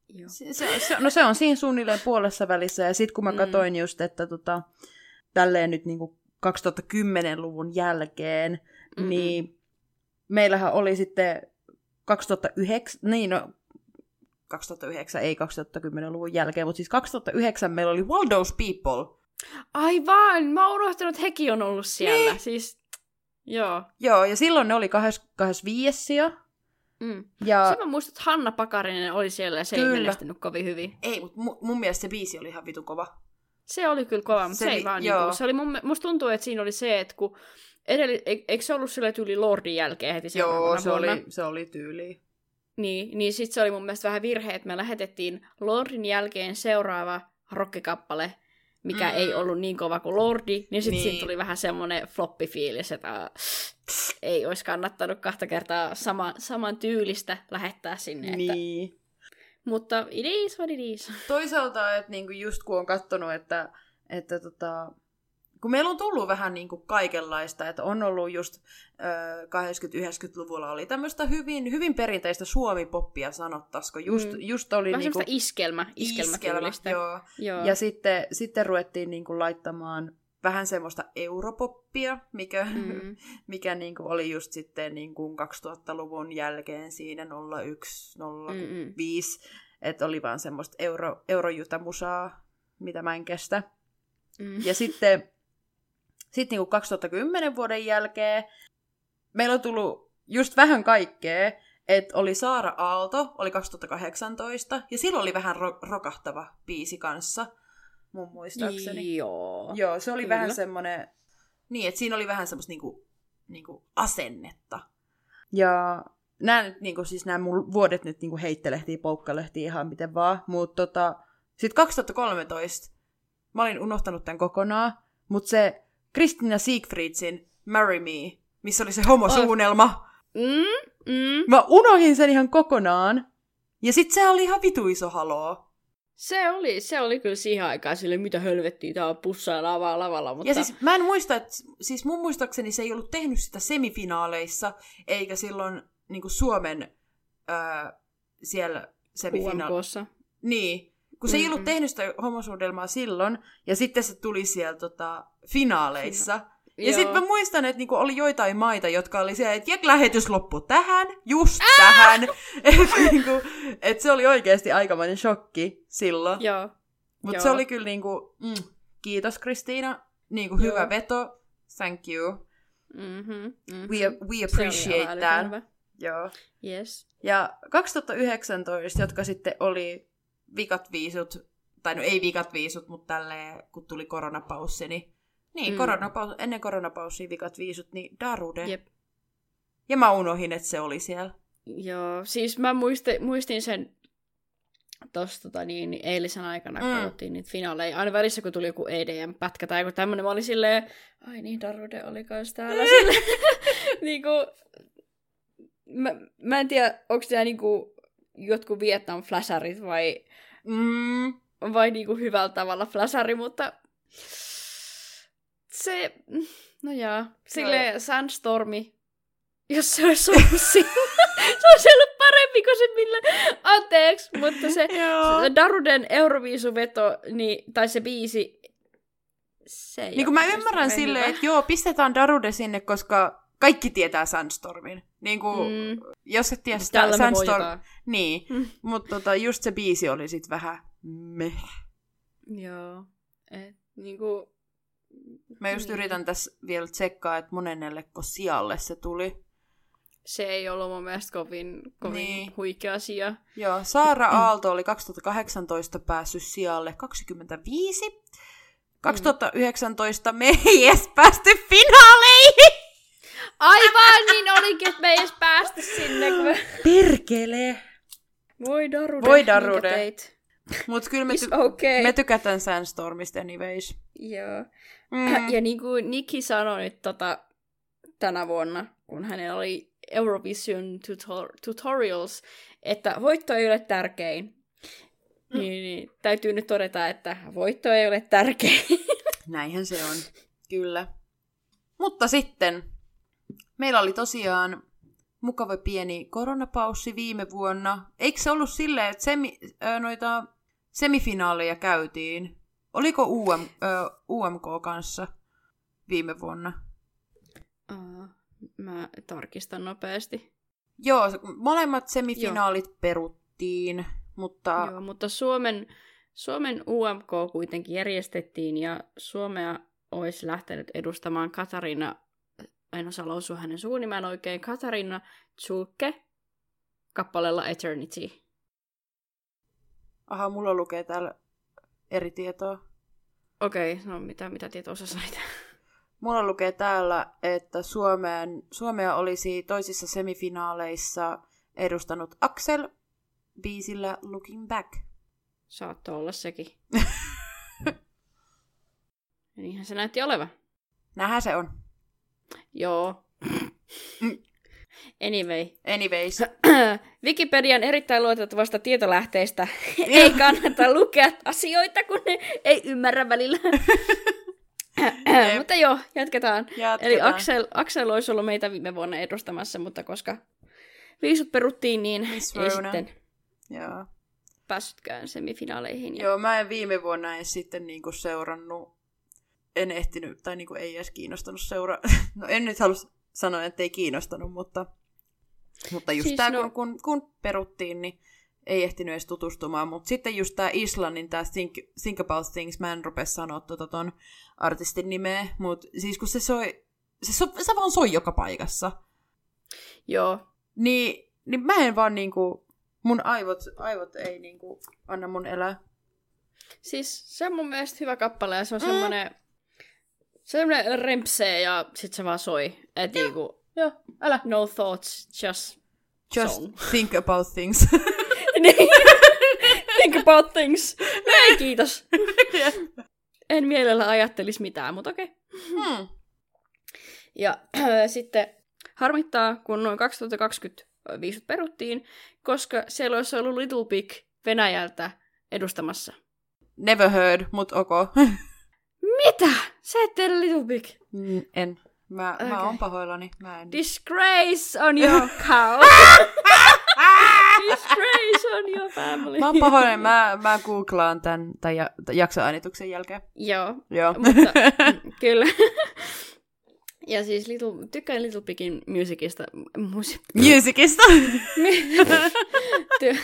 Joo. Se, se, se, no se on siinä suunnilleen puolessa välissä. Ja sitten kun mä Mm. katsoin just, että tota, tälleen nyt niinku 2010-luvun jälkeen, Mm-mm. niin meillähän oli sitten 2009, niin no 2009, ei 2010-luvun jälkeen, mutta siis 2009 meillä oli Waldo's People. Aivan! Mä oon unohtanut, että hekin on ollut siellä. Niin. Siis, joo. Joo, ja silloin ne oli 25 sija. Mm. Ja Sitten mä muistan, että Hanna Pakarinen oli siellä ja se Kyllä. ei menestynyt kovin hyvin. ei, mutta mu- mun mielestä se biisi oli ihan vitu kova. Se oli kyllä kova, mutta Se se, ei vaan joo. niinku, se oli mun, musta tuntuu, että siinä oli se, että kun edelli, e- eikö se ollut sillä tyyli Lordin jälkeen heti Joo, se vuonna? oli, se oli tyyli. Niin, niin sitten se oli mun mielestä vähän virhe, että me lähetettiin Lordin jälkeen seuraava rockikappale, mikä Mm. ei ollut niin kova kuin Lordi, niin sitten Niin. siinä tuli vähän semmoinen floppi-fiilis, että äh, ei olisi kannattanut kahta kertaa sama, saman tyylistä lähettää sinne. Että, Niin. mutta it is what it is. Toisaalta, että niinku just kun on katsonut, että, että tota, kun meillä on tullut vähän niinku kaikenlaista, että on ollut just ö, 80-90-luvulla oli tämmöistä hyvin, hyvin perinteistä suomipoppia sanottaisiko. Just, Mm. just oli Vähän niinku semmoista iskelmä, iskelmätyylistä. joo. Joo. Ja sitten, sitten ruvettiin niinku laittamaan vähän semmoista europoppia, mikä, Mm. *laughs* mikä niinku oli just sitten niinku 2000-luvun jälkeen siinä 01, 05, että oli vaan semmoista euro, eurojutamusaa, mitä mä en kestä. Mm. Ja sitten sit niinku 2010 vuoden jälkeen meillä on tullut just vähän kaikkea, että oli Saara Aalto, oli 2018, ja silloin oli vähän ro- rokahtava biisi kanssa, mun muistaakseni. Joo. Joo, se oli Kyllä. vähän semmoinen... Niin, että siinä oli vähän semmoista niinku, niinku asennetta. Ja nämä nyt, niinku, siis nämä mun vuodet nyt niinku heittelehtii, poukkalehtii ihan miten vaan. Mutta tota, sitten 2013 mä olin unohtanut tämän kokonaan, mutta se Kristina Siegfriedsin Marry Me, missä oli se homosuunnelma, Mm, mm. mä unohin sen ihan kokonaan. Ja sit se oli ihan vitu iso haloo. Se oli, se oli kyllä siihen aikaan sille, mitä hölvettiin, tää on pussaa lavaa lavalla, mutta... Ja siis mä en muista, että siis mun muistaakseni se ei ollut tehnyt sitä semifinaaleissa, eikä silloin niin Suomen ää, siellä semifinaaleissa. Niin, kun se ei ollut tehnyt sitä homosuudelmaa silloin, ja sitten se tuli siellä tota, finaaleissa. Ja Joo. sitten mä muistan, että niinku oli joitain maita, jotka oli siellä, että ja lähetys loppui tähän, just tähän. *laughs* että niinku, et se oli oikeasti aikamoinen shokki silloin. Joo. Mutta Joo. se oli kyllä niinku, mm, kiitos Kristiina, niinku Joo. hyvä veto, thank you. Mm-hmm, mm-hmm. We, we appreciate that. Joo. Yes. Ja 2019, jotka sitten oli vikat viisut, tai no ei vikat viisut, mutta tälleen, kun tuli koronapaussi, niin, niin Mm. koronapaus, ennen koronapaussia vikat viisut, niin Darude. Jep. Ja mä unohin, että se oli siellä. Joo, siis mä muistin, muistin sen tossa tota, niin, niin eilisen aikana, kun Mm. katsottiin niitä finaaleja. Aina välissä, kun tuli joku EDM-pätkä tai joku tämmönen, mä olin silleen, ai niin, Darude oli kans täällä. *laughs* Niin kuin, mä, mä en tiedä, onko nämä niinku jotkut Vietnam-flasharit vai, Mm, vai niinku hyvällä tavalla flashari, mutta se, no jaa, sille Sandstormi, jos se olisi ollut *laughs* siinä, se olisi ollut parempi kuin se millä, anteeksi, mutta se, se Daruden Euroviisuveto, niin, tai se biisi, se ei Niin kuin mä ymmärrän silleen, että joo, pistetään Darude sinne, koska kaikki tietää Sandstormin. Niin kuin, Mm. jos et tiedä sitä Tällä Sandstorm... Niin, Mm. mutta tota, just se biisi oli sit vähän meh. Joo. Et, niinku, Mä just Niin. yritän tässä vielä tsekkaa, että monennelleko sijalle se tuli. se ei ollut mun mielestä kovin, kovin Niin. niin. huikea asia. Joo, Saara Aalto oli 2018 päässyt sijalle 25. 2019 me ei edes päästy finaaleihin! Aivan, niin olikin, että me ei edes päästä sinne. Kun. Perkele! Voi darude. Voi darude. Mut kyllä me, ty- okay. me tykätään Sandstormista anyways. Joo. Mm. Ja niin kuin Nikki sanoi nyt tota, tänä vuonna, kun hänellä oli Eurovision tutor- tutorials, että voitto ei ole tärkein. Mm. Niin, niin, täytyy nyt todeta, että voitto ei ole tärkein. *laughs* Näinhän se on, kyllä. Mutta sitten, meillä oli tosiaan mukava pieni koronapaussi viime vuonna. Eikö se ollut silleen, että semi, ö, noita semifinaaleja käytiin? Oliko UM, ö, UMK kanssa viime vuonna? Uh, mä tarkistan nopeasti. Joo, molemmat semifinaalit Joo. peruttiin, mutta Joo, mutta Suomen, Suomen UMK kuitenkin järjestettiin ja Suomea olisi lähtenyt edustamaan Katarina, en osaa lausua hänen suunimen oikein, Katarina Tsulke kappaleella Eternity. aha, mulla lukee täällä eri tietoa. Okei, okay, no mitä, mitä tietoa sä sait? *laughs* Mulla lukee täällä, että Suomeen, Suomea olisi toisissa semifinaaleissa edustanut Axel biisillä Looking Back. Saattoi olla sekin. *laughs* niinhän se näytti olevan. Nähän se on. Joo. Anyway. Anyways. *clears throat* Wikipedian erittäin luotettavasta tietolähteestä *laughs* ei kannata lukea asioita, kun ne ei ymmärrä välillä. *laughs* mutta joo, jatketaan. Jatketaan. Eli Axel, Axel olisi ollut meitä viime vuonna edustamassa, mutta koska viisut peruttiin, niin Miss ei Rona. sitten Joo. päässytkään semifinaaleihin. Ja... Joo, mä en viime vuonna edes sitten niinku seurannut, en ehtinyt, tai niinku ei edes kiinnostanut seuraa. *laughs* No en nyt halua sanoa, että ei kiinnostanut, mutta, mutta just Siis tää, no- kun, kun, peruttiin, niin ei ehtinyt edes tutustumaan. Mutta sitten just tää Islannin, tää Think, Think About Things, mä en rupea sanoa tota ton artistin nimeä, mutta siis kun se soi, se, so, se vaan soi joka paikassa, Joo, niin, niin mä en vaan niinku, mun aivot, aivot ei niinku anna mun elää. siis se on mun mielestä hyvä kappale ja se on Mm. semmoinen semmoinen rempsee ja sit se vaan soi. Et niinku, Joo, älä. no thoughts, just Just song. *laughs* think about things. *laughs* Niin. Think about things. No ei, kiitos. *laughs* En mielellä ajattelisi mitään, mutta okei. Okay. hmm. Ja *clears throat* sitten harmittaa, kun noin 2020 viisut peruttiin, koska siellä olisi ollut Little Big Venäjältä edustamassa. Never heard, mut ok. Mitä? Sä et tiedä Little Big. Mm, en. Mä, okay. mä oon pahoillani. Mä en. Disgrace on your *laughs* cow. Disgrace on your family. Mä oon pahoillani. Mä, mä googlaan tän, tämän ja, jaksoäänituksen jälkeen. Joo, Joo. mutta *laughs* kyllä. Ja siis Little, tykkään Little Bigin musicista. Musi, Musicista. Ty-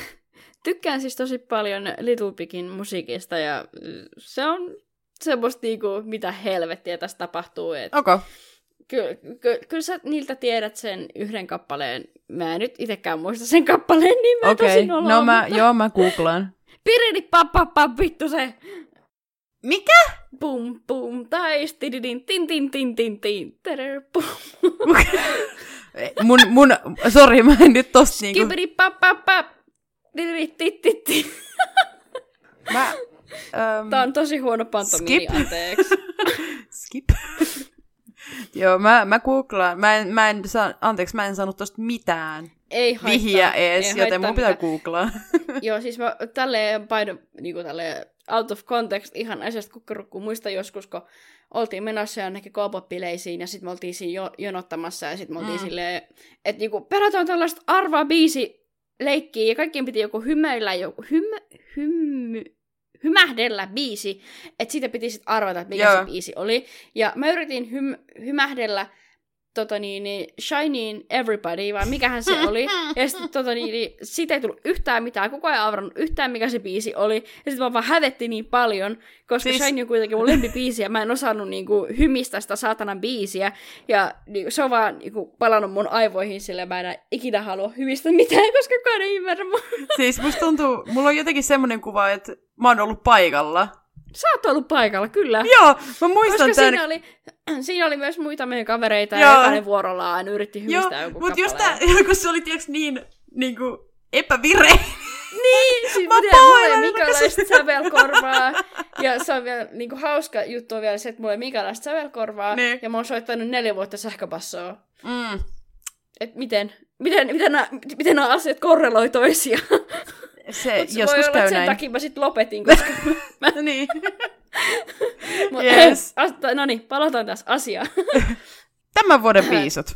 tykkään siis tosi paljon Little Bigin musiikista ja se on semmoista niinku, mitä helvettiä tässä tapahtuu. Et ok. Kyllä, ky- kyllä sä niiltä tiedät sen yhden kappaleen. Mä en nyt itekään muista sen kappaleen nimeä Okei. tosi noloa, No mä, mutta- joo, mä googlaan. *laughs* Piridi pappa vittu se. Mikä? Pum pum tais tididin tin tin tin tin tin terer pum. *laughs* mun, mun, sori, mä en nyt tosta niinku... Kibidi pappa pap. Tididi tit tit tit. Mä, *laughs* ähm, Tää on tosi huono pantomimi, Skip. anteeksi. *laughs* Skip. *laughs* Joo, mä, mä googlaan. Mä en, mä en saa, anteeksi, mä en saanut tosta mitään Ei haittaa. vihiä ees, ei joten mun pitää mitään. googlaa. *laughs* Joo, siis mä tälleen paino, niinku tälleen out of context ihan asiasta kukkarukku muista joskus, kun oltiin menossa jonnekin K-pop-bileisiin ja sitten me oltiin siinä jo, jonottamassa ja sitten me oltiin Mm. silleen, että niinku pelataan tällaista arvaa biisi leikkiä ja kaikkien piti joku hymäillä, joku hymä, hymy, hymähdellä biisi, että siitä piti sitten arvata, että mikä Joo. se biisi oli. Ja mä yritin hym, hymähdellä tota niin, niin, Shining Everybody, vai mikähän se oli. *laughs* Ja sitten tota niin, niin, siitä ei tullut yhtään mitään, koko ajan avrannut yhtään, mikä se biisi oli. Ja sitten mä vaan hävetti niin paljon, koska Siis-. Shiny on kuitenkin mun lempibiisi, ja mä en osannut niinku, hymistä sitä saatanan biisiä. Ja niinku, se on vaan niinku, palannut mun aivoihin, sillä mä en ikinä halua hymistä mitään, *laughs* koska kukaan ei ymmärrä mua. siis musta tuntuu, mulla on jotenkin semmoinen kuva, että mä oon ollut paikalla. Sä oot ollut paikalla, kyllä. Joo, mä muistan Koska tämän. siinä oli, *clears throat* siinä oli myös muita meidän kavereita, Joo. ja jokainen vuorollaan yritti Joo, hymistää jonkun mutta just tää, *laughs* kun se oli tiiäks niin, niinku, epävireinen. Niin, *laughs* siis Mä tiedän, mulla ei minkäänlaista sävelkorvaa. *laughs* Ja se on vielä niinku hauska juttu on vielä se, että mulla ei minkäänlaista sävelkorvaa. Niin. Ja mä oon soittanut neljä vuotta sähköpassoa. Mm. Et miten, miten, miten, nämä, miten nämä asiat korreloi toisiaan. Se Mut se joskus voi olla, käy että sen näin. takia mä sit lopetin, koska *laughs* mä... *laughs* niin. *laughs* Mut, Yes. no niin, palataan tässä asiaan. Tämän vuoden viisut.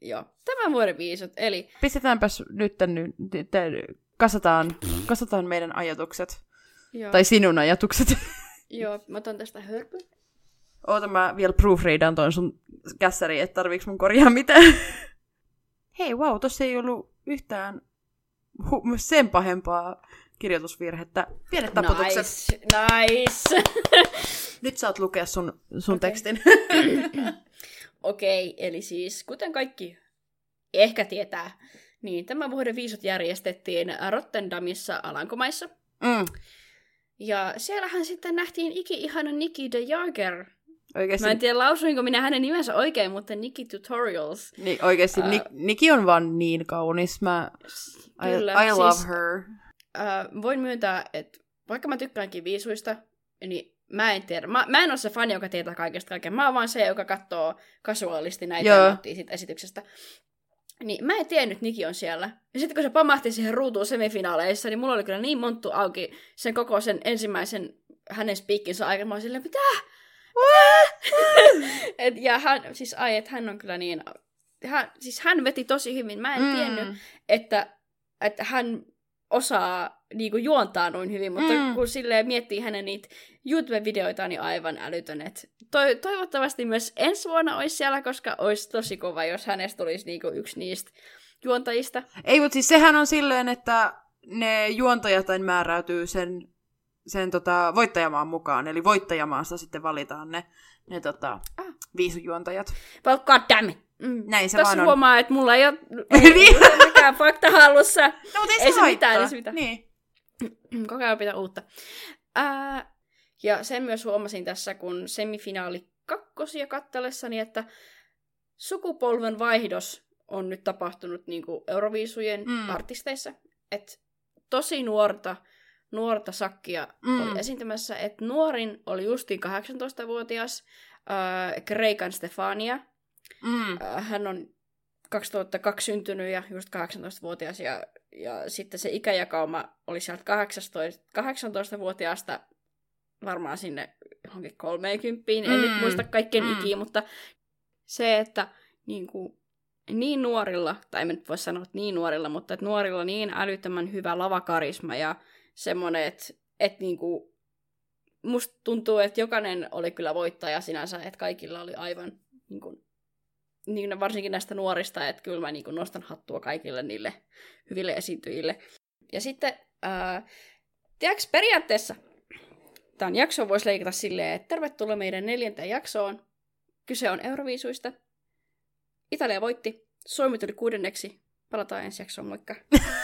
Joo, tämän vuoden viisut. Eli Pistetäänpäs nyt, nyt, nyt kasataan, *sniffs* kasataan meidän ajatukset. joo, Tai sinun ajatukset. joo, mä otan tästä hörpyn. Oota, mä vielä proofreadan ton sun kässäri, että tarviiks mun korjaa mitään. Hei, wow, tossa ei ollut yhtään hu- sen pahempaa kirjoitusvirhettä. Pienet taputukset. Nice, nice. Nyt saat lukea sun, sun Okei. tekstin. *clears throat* Okei, eli siis kuten kaikki ehkä tietää, niin tämän vuoden viisut järjestettiin Rotterdamissa Alankomaissa. mm. Ja siellähän sitten nähtiin iki-ihana Nikki de Jager. Oikeesti, Mä en tiedä lausuinko minä hänen nimensä oikein, mutta Nikki Tutorials. niin, oikeesti Ää. Nik- Niki on vaan niin kaunis. Mä, I, Kyllä, I love siis- her. Äh, voin myöntää, että vaikka mä tykkäänkin viisuista, niin mä en tiedä. Mä, mä en ole se fani, joka tietää kaikesta kaiken. Mä oon vaan se, joka katsoo kasuaalisti näitä Joo. ja siitä esityksestä. Niin mä en tiennyt, että Niki on siellä. Ja sitten kun se pamahti siihen ruutuun semifinaaleissa, niin mulla oli kyllä niin monttu auki sen koko sen ensimmäisen hänen spiikkinsä aikana. Mä olin silleen, mitä? Et, ja hän, siis ai, että hän on kyllä niin... Hän, siis hän veti tosi hyvin. Mä en mm. tiennyt, että, että hän osaa niinku juontaa noin hyvin, mutta Mm. kun silleen miettii hänen niitä YouTube-videoita, niin aivan älytön. Et toi, toivottavasti myös ensi vuonna olisi siellä, koska olisi tosi kova, jos hänestä tulisi niinku yksi niistä juontajista. Ei, mutta siis sehän on silleen, että ne juontajat määräytyy sen, sen tota, voittajamaan mukaan. Eli voittajamaasta sitten valitaan ne, ne tota, Ah. viisujuontajat. Well, god damn it. Mm. Näin se Tässä vaan on. huomaa, että mulla ei ole, *laughs* ei, ei ole mikään fakta hallussa. No, mutta ei, Ei se, se haittaa. mitään, ei se mitään. Niin. Koko ajan pitää uutta. Ää, ja sen myös huomasin tässä, kun semifinaali kakkosia kattellessani, että sukupolven vaihdos on nyt tapahtunut niin kuin Euroviisujen Mm. mm. artisteissa. Et tosi nuorta, nuorta sakkia Mm. mm. oli esiintymässä. Et nuorin oli justiin 18-vuotias, ää, Kreikan Stefania. Mm. Ää, hän on 2002 syntynyt ja just 18-vuotias ja, ja sitten se ikäjakauma oli sieltä 18, 18-vuotiaasta varmaan sinne johonkin 30, en Mm, nyt muista kaikkien mm. mm. ikiä, mutta se, että niin, kuin, niin nuorilla, tai en nyt voi sanoa, että niin nuorilla, mutta että nuorilla niin älyttömän hyvä lavakarisma ja semmoinen, että, että niin kuin, musta tuntuu, että jokainen oli kyllä voittaja sinänsä, että kaikilla oli aivan niin kuin, niin varsinkin näistä nuorista, että kyllä mä niin nostan hattua kaikille niille hyville esiintyjille. Ja sitten, ää, tiedätkö, periaatteessa tämän jakson voisi leikata silleen, että tervetuloa meidän neljänteen jaksoon. Kyse on Euroviisuista. Italia voitti. Suomi tuli kuudenneksi. Palataan ensi jaksoon, moikka. *laughs*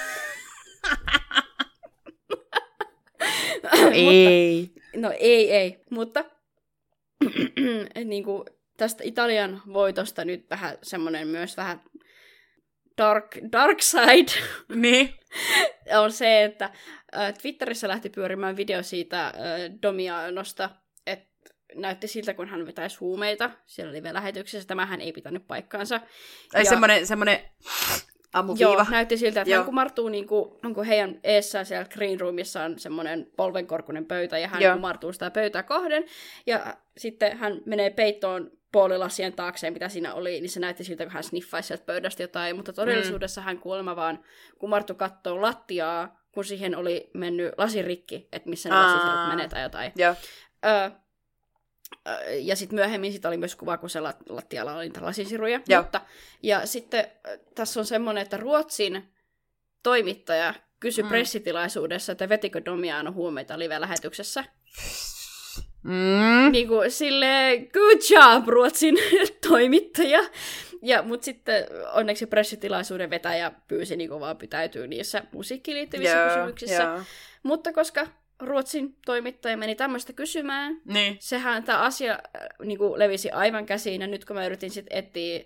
Ei. No ei, ei, mutta et *clears throat* niinku, tästä Italian voitosta nyt vähän semmoinen myös vähän dark, dark side *laughs* Niin. on se, että Twitterissä lähti pyörimään video siitä Domianosta, että näytti siltä, kun hän vetäisi huumeita. Siellä oli vielä lähetyksessä. Tämähän ei pitänyt paikkaansa. Ai Ja- semmonen, semmonen ammuviiva. Joo, näytti siltä, että Joo. hän kumartuu niin kuin, onko heidän eessään siellä green roomissa on semmoinen polvenkorkunen pöytä, ja hän Joo. kumartuu sitä pöytää kohden, ja sitten hän menee peittoon puolilasien taakseen, mitä siinä oli, niin se näytti siltä, kun hän sniffaisi sieltä pöydästä jotain, mutta todellisuudessa hän kuulemma vaan kumartui kattoon lattiaa, kun siihen oli mennyt lasirikki, että missä ne lasisirut menee tai jotain. Joo. Ö, ö, ja sitten myöhemmin sit oli myös kuva, kun se lat- lattialla oli niitä lasisiruja. Joo. Mutta, ja sitten tässä on semmoinen, että Ruotsin toimittaja kysyi Mm. pressitilaisuudessa, että vetikö Domiano huumeita live-lähetyksessä. Mm. Niin kuin silleen, good job Ruotsin *laughs* toimittaja. Ja, mutta sitten onneksi pressitilaisuuden vetäjä pyysi niin vaan pitäytyy niissä musiikkiin liittyvissä Joo, kysymyksissä. joo. Mutta koska Ruotsin toimittaja meni tämmöistä kysymään, Niin. sehän tämä asia äh, niin kuin levisi aivan käsiin, ja nyt kun mä yritin sitten etsiä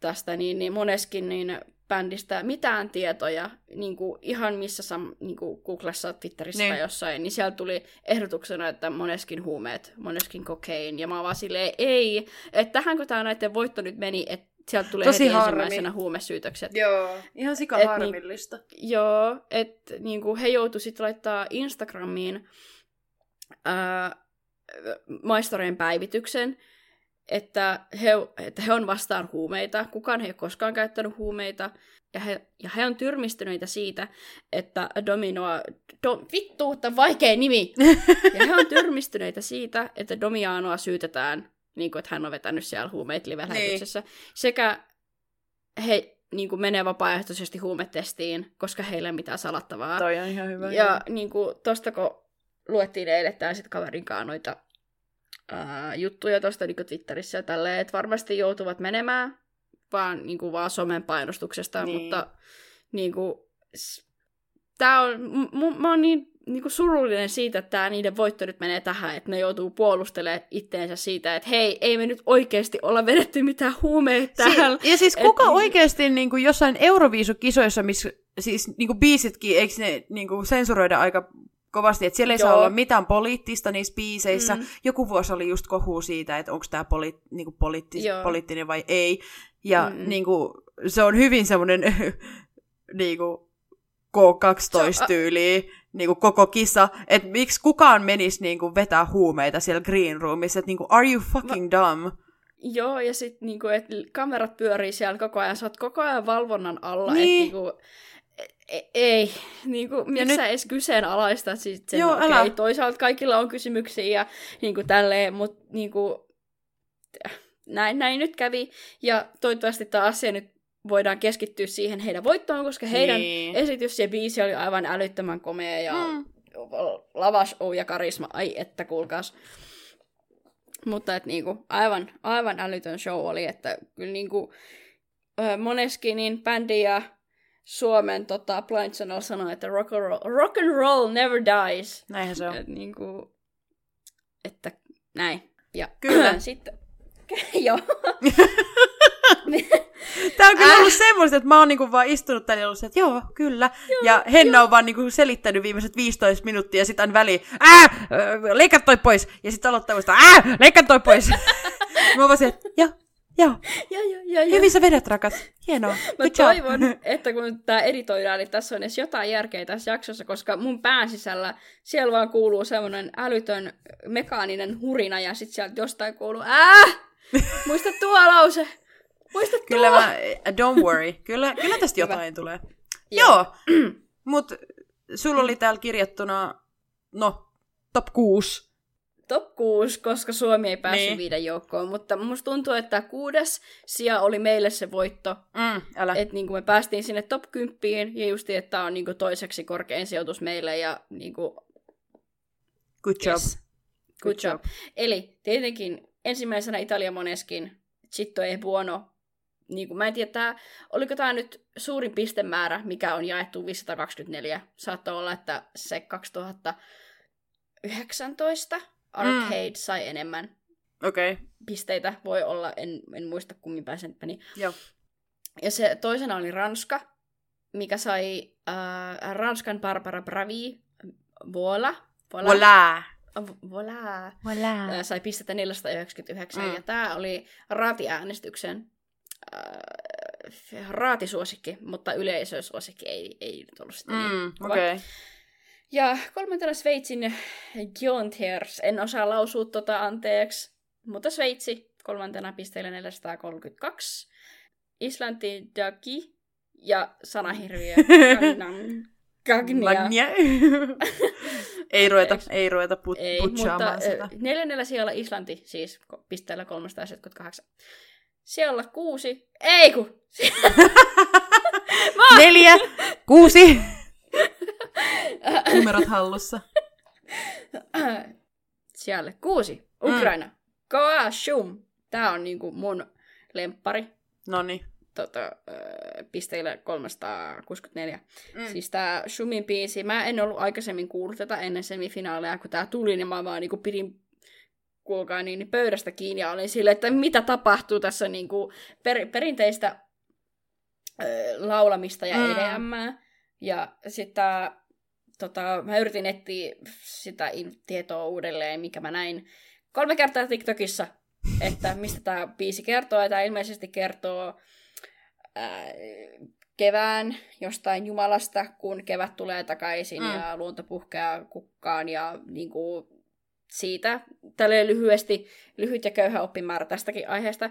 tästä, niin, niin moneskin niin bändistä mitään tietoja, niin kuin ihan missä sam, niin kuin Googlessa, Twitterissä Niin. tai jossain, niin siellä tuli ehdotuksena, että moneskin huumeet, moneskin kokain, ja mä vaan silleen, ei, että tähänkö tämä näiden voitto nyt meni, että sieltä tuli Tosi heti harmi. ensimmäisenä huumesyytökset. Joo. Ihan sika Et niin- harmillista. Joo, että niinku, he joutu sitten laittaa Instagramiin ää, maistoreen päivityksen, että he, että he on vastaan huumeita. Kukaan ei ole koskaan käyttänyt huumeita. Ja he, ja he on tyrmistyneitä siitä, että Dominoa... Do, vittu, että vaikea nimi! *laughs* Ja he on tyrmistyneitä siitä, että Domianoa syytetään, niin kuin, että hän on vetänyt siellä huumeita live-lähetyksessä. Sekä he niin kuin, menee vapaaehtoisesti huumetestiin, koska heillä ei ole mitään salattavaa. Toi on ihan hyvä. Ja niin kuin, tosta kun luettiin eilen tää sit kaverin kanssa noita ää, juttuja tuosta niin Twitterissä ja tälleen, että varmasti joutuvat menemään vaan, niin kuin, vaan somen painostuksesta, Niin. mutta niin kuin, tää on, m- m- mä oon niin, niin kuin surullinen siitä, että tää niiden voitto nyt menee tähän, että ne joutuu puolustelemaan itteensä siitä, että hei, ei me nyt oikeasti olla vedetty mitään huumeita. Si- ja siis Et kuka niin- oikeasti niin kuin jossain Euroviisukisoissa, missä siis niin kuin biisitkin, eikö ne niin kuin sensuroida aika kovasti, että siellä ei saa Joo. olla mitään poliittista niissä biiseissä. Mm. Joku vuosi oli just kohu siitä, että onko tämä poli, niin kuin poliittis, poliittinen vai ei. Ja Mm. niin kuin, se on hyvin semmoinen *laughs* niin kuin K12-tyyli, niin kuin koko kisa, että miksi kukaan menisi niin kuin vetää huumeita siellä green roomissa, että niin kuin, are you fucking dumb? Joo, ja sitten niinku, että kamerat pyörii siellä koko ajan, sä oot koko ajan valvonnan alla, Niin. niin. että niinku, e- ei, niinku, miksi nyt- sä edes kyseenalaistat sit sen, Joo, okei, älä. toisaalta kaikilla on kysymyksiä ja niinku tälleen, mutta niinku, näin, näin nyt kävi, ja toivottavasti tämä asia nyt voidaan keskittyä siihen heidän voittoon, koska heidän Niin. esitys ja biisi oli aivan älyttömän komea ja Mm. lavas ou ja karisma, ai että kuulkaas. Mutta et niinku, aivan, aivan älytön show oli, että kyllä niinku, moneskin niin bändi ja Suomen tota, Blind Channel sanoi, että rock and roll, rock and roll never dies. Näinhän se on. Et, niinku, että näin. Ja Kyllä. *clears throat* sitten, *laughs* joo. *laughs* *laughs* Tää on kyllä ollut semmoista, että mä oon niinku vaan istunut tänne ja ollut se, että joo, kyllä. Joo, ja Henna on vaan niinku selittänyt viimeiset 15 minuuttia ja sit aina väliin, ää, leikkaa toi pois. Ja sit aloittaa uudestaan, ää, leikkaa toi pois. *laughs* mä oon vaan se, että joo, joo, ja, ja, ja, ja. hyvin sä vedät, rakas. Hienoa. Mä Good job. toivon, että kun tämä editoidaan, niin tässä on edes jotain järkeä tässä jaksossa, koska mun pään sisällä siellä vaan kuuluu semmoinen älytön mekaaninen hurina ja sitten sieltä jostain kuuluu ää! Muista tuo lause! Muista tuo! Kyllä mä, don't worry. Kyllä, kyllä tästä Hyvä. jotain tulee. Joo. Joo, *clears throat* mut sulla oli täällä kirjattuna, no, top 6. Top 6, koska Suomi ei päässyt Niin. viiden joukkoon, mutta musta tuntuu, että kuudes sija oli meille se voitto. Mm, älä. Että niin me päästiin sinne top 10 ja just että tämä on niin toiseksi korkein sijoitus meille ja niin kuin, Good job. Yes. Good job. Eli tietenkin ensimmäisenä Italia Moneskin, Chitto e buono. Niin kuin, mä en tiedä, tää, oliko tämä nyt suurin pistemäärä, mikä on jaettu 524. Saattoi olla, että se 2019 Arcade mm. sai enemmän okay. pisteitä. Voi olla, en, en muista kummin päin sen meni. joo. Ja se toisena oli Ranska, mikä sai äh, Ranskan Barbara Bravi, Voila. Voilà. voilà, Voilà. ää, sai pistettä 499, Mm. ja tämä oli raatiäänestyksen äh, raatisuosikki, mutta yleisösuosikki ei, ei nyt ollut sitten niin Mm, kova. Okay. Ja kolmantena Sveitsin Jonters, en osaa lausua tota anteeksi, mutta Sveitsi kolmantena pisteellä 432. Islanti Dagi ja sanahirviö Gagnan- *laughs* Gagnia. *laughs* Ei ruveta, ei ruveta put, Ei, mutta sitä. neljännellä sijalla Islanti, siis pisteellä 378. Siellä kuusi, ei kun, *laughs* Neljä, kuusi. *laughs* Numerot hallussa. siellä kuusi, Ukraina, mm. Goa Shum. Tää on niinku mun lemppari. Noni. tota, ö, pisteillä 364. Mm. Mm. Siis tää Shumin biisi, mä en ollut aikaisemmin kuullut tätä ennen semifinaaleja, kun tää tuli, niin mä vaan niinku pidin kuulkaa niin, niin pöydästä kiinni ja olin silleen, että mitä tapahtuu tässä niinku per, perinteistä ö, laulamista ja Mm. mm. EDM. Ja sitten tota, mä yritin etsiä sitä tietoa uudelleen, mikä mä näin kolme kertaa TikTokissa, että mistä tämä biisi kertoo. Ja tämä ilmeisesti kertoo ää, kevään jostain Jumalasta, kun kevät tulee takaisin mm. ja luonto puhkeaa kukkaan ja niin kuin, siitä. Tälle lyhyesti, lyhyt ja köyhä oppimäärä tästäkin aiheesta.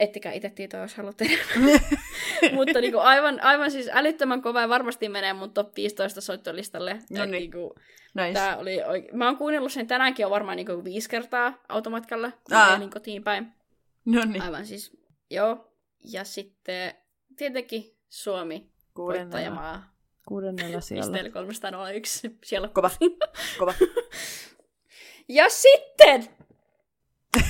Ettikää itse tietoa, jos haluatte. *laughs* Mutta niin kuin, aivan, aivan siis älyttömän kova ja varmasti menee mun top 15 soittolistalle. No niin. niin kuin, Nice. Tää oli oike- Mä oon kuunnellut sen tänäänkin jo varmaan niinku viisi kertaa automatkalla, kun niin kotiin päin. Noni. Aivan siis, joo. Ja sitten tietenkin Suomi, Kuudennella, voittajamaa, kuudennella *laughs* siellä. pisteellä 301, siellä on Kova, *laughs* kova. Ja sitten *laughs*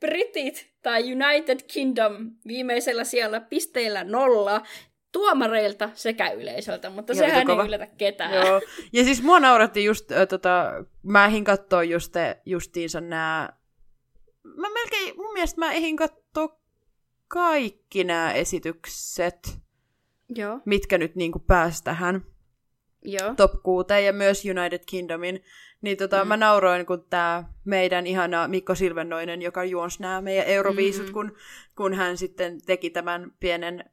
Britit tai United Kingdom viimeisellä siellä pisteillä nolla tuomareilta sekä yleisöltä, mutta Joo, sehän kova. ei yllätä ketään. Joo. Ja siis mua nauratti just, äh, tota, mä ehdin kattoo just, justiinsa nää, mä melkein, mun mielestä mä ehdin kattoo kaikki nämä esitykset, Joo, mitkä nyt niinku pääsi tähän joo. top 6 ja myös United Kingdomin. Niin tota, mm. Mä nauroin, kun tämä meidän ihana Mikko Silvennoinen, joka juonsi nämä meidän Euroviisut, Mhm. kun, kun hän sitten teki tämän pienen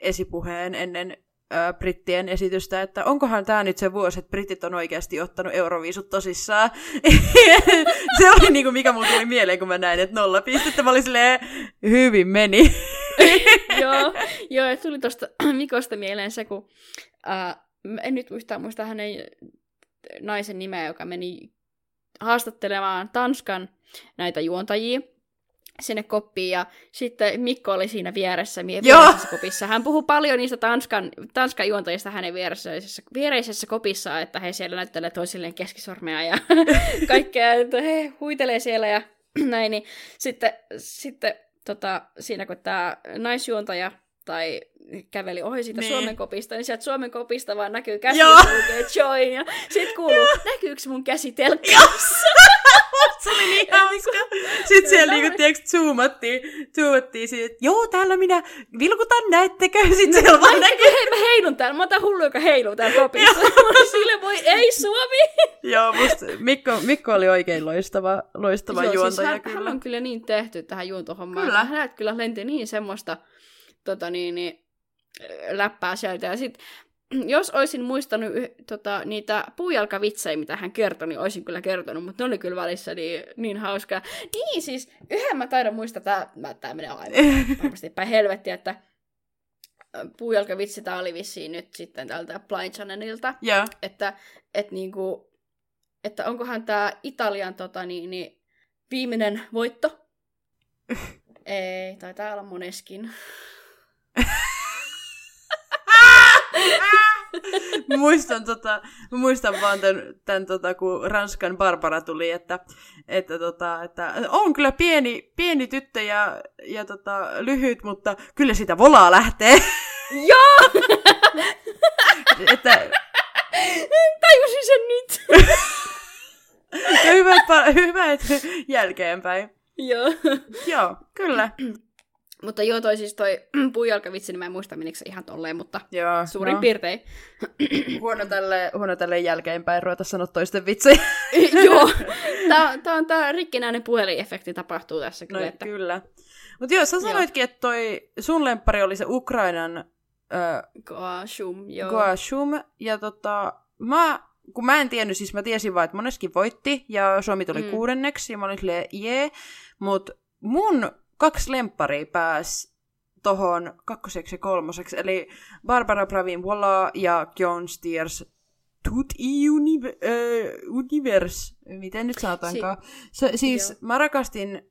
esipuheen ennen ö, brittien esitystä, että onkohan tämä nyt se vuosi, että britit on oikeasti ottanut Euroviisut tosissaan. *laughs* se oli niinku, mikä mulle tuli mieleen, kun mä näin, että nolla pistettä. Mä olin silleen, hyvin meni. *laughs* joo, joo, tuli tuosta *clears throat* Mikosta mieleen se, kun äh, en nyt yhtään muista hänen naisen nimeä, joka meni haastattelemaan Tanskan näitä juontajia sinne koppiin, ja sitten Mikko oli siinä vieressä, viereisessä kopissa. Hän puhuu paljon niistä Tanskan, Tanskan juontajista hänen viereisessä, viereisessä kopissa, että he siellä näyttelee toisilleen keskisormea ja *laughs* kaikkea, että he huitelee siellä ja *clears throat* näin, niin sitten, sitten tota, siinä kun tämä naisjuontaja tai käveli ohi siitä Niin. Suomen kopista, niin sieltä Suomen kopista vaan näkyy käsi, Joo. jossa lukee join, ja sit kuuluu, näkyykö mun käsi telkkarissa? *laughs* Se oli niin hauska. Sitten siellä niinku, tiedätkö, zoomattiin, zoomattiin siitä, että joo, täällä minä vilkutan, näettekö? *laughs* Sitten siellä vaan näkyy. Hei, mä heilun täällä, mä oon tää hullu, joka heiluu täällä kopissa. *laughs* Sille voi, ei Suomi! Joo, musta Mikko, Mikko oli oikein loistava, loistava Joo, juontaja siis hän, kyllä. hän on kyllä niin tehty tähän juontohommaan. Kyllä. Hänet kyllä lenti niin semmoista tota, niin, niin, läppää sieltä. Ja sit, jos olisin muistanut tota, niitä puujalkavitsejä, mitä hän kertoi, niin olisin kyllä kertonut, mutta ne oli kyllä välissä niin, niin hauskaa. Niin siis, yhden mä taidan muistaa, tää, mä, tää menee aivan *laughs* varmasti päin helvettiä, että puujalkavitsi tää oli vissiin nyt sitten tältä Blind Channelilta, Joo. että, et niinku, että onkohan tämä Italian tota, niin, niin, viimeinen voitto? *laughs* Ei, taitaa olla moneskin. *laughs* muistan, tota, muistan vaan tämän, tämän tota, kun Ranskan Barbara tuli, että, että, tota, että on kyllä pieni, pieni tyttö ja, ja tota, lyhyt, mutta kyllä sitä volaa lähtee. *laughs* Joo! *laughs* että, Tajusin sen nyt! ja hyvä, hyvä, että jälkeenpäin. Joo. Joo, kyllä. *clears throat* Mutta joo, toi siis toi *clears throat* puijalkavitsi, niin mä en muista menikö se ihan tolleen, mutta Joo, suurin no. piirtein. *clears throat* Huono tälle, huono tälle jälkeenpäin ruveta sanoa toisten vitsejä. *laughs* joo, tää, *laughs* tää on tää rikkinäinen puhelinefekti tapahtuu tässä No kyllä. Että... kyllä. Mutta joo, sä sanoitkin, että toi sun lemppari oli se Ukrainan äh, Goashum, joo. Goashum. Ja tota, mä, kun mä en tiennyt, siis mä tiesin vaan, että moneskin voitti, ja Suomi tuli mm. kuudenneksi, ja mä olin silleen, jee. Mutta mun kaksi lempparia pääs tohon kakkoseksi ja kolmoseksi, eli Barbara Pravin Voila ja John Steers Tut univ- äh, Univers, miten nyt sanotaankaan. Se, siis Joo. mä rakastin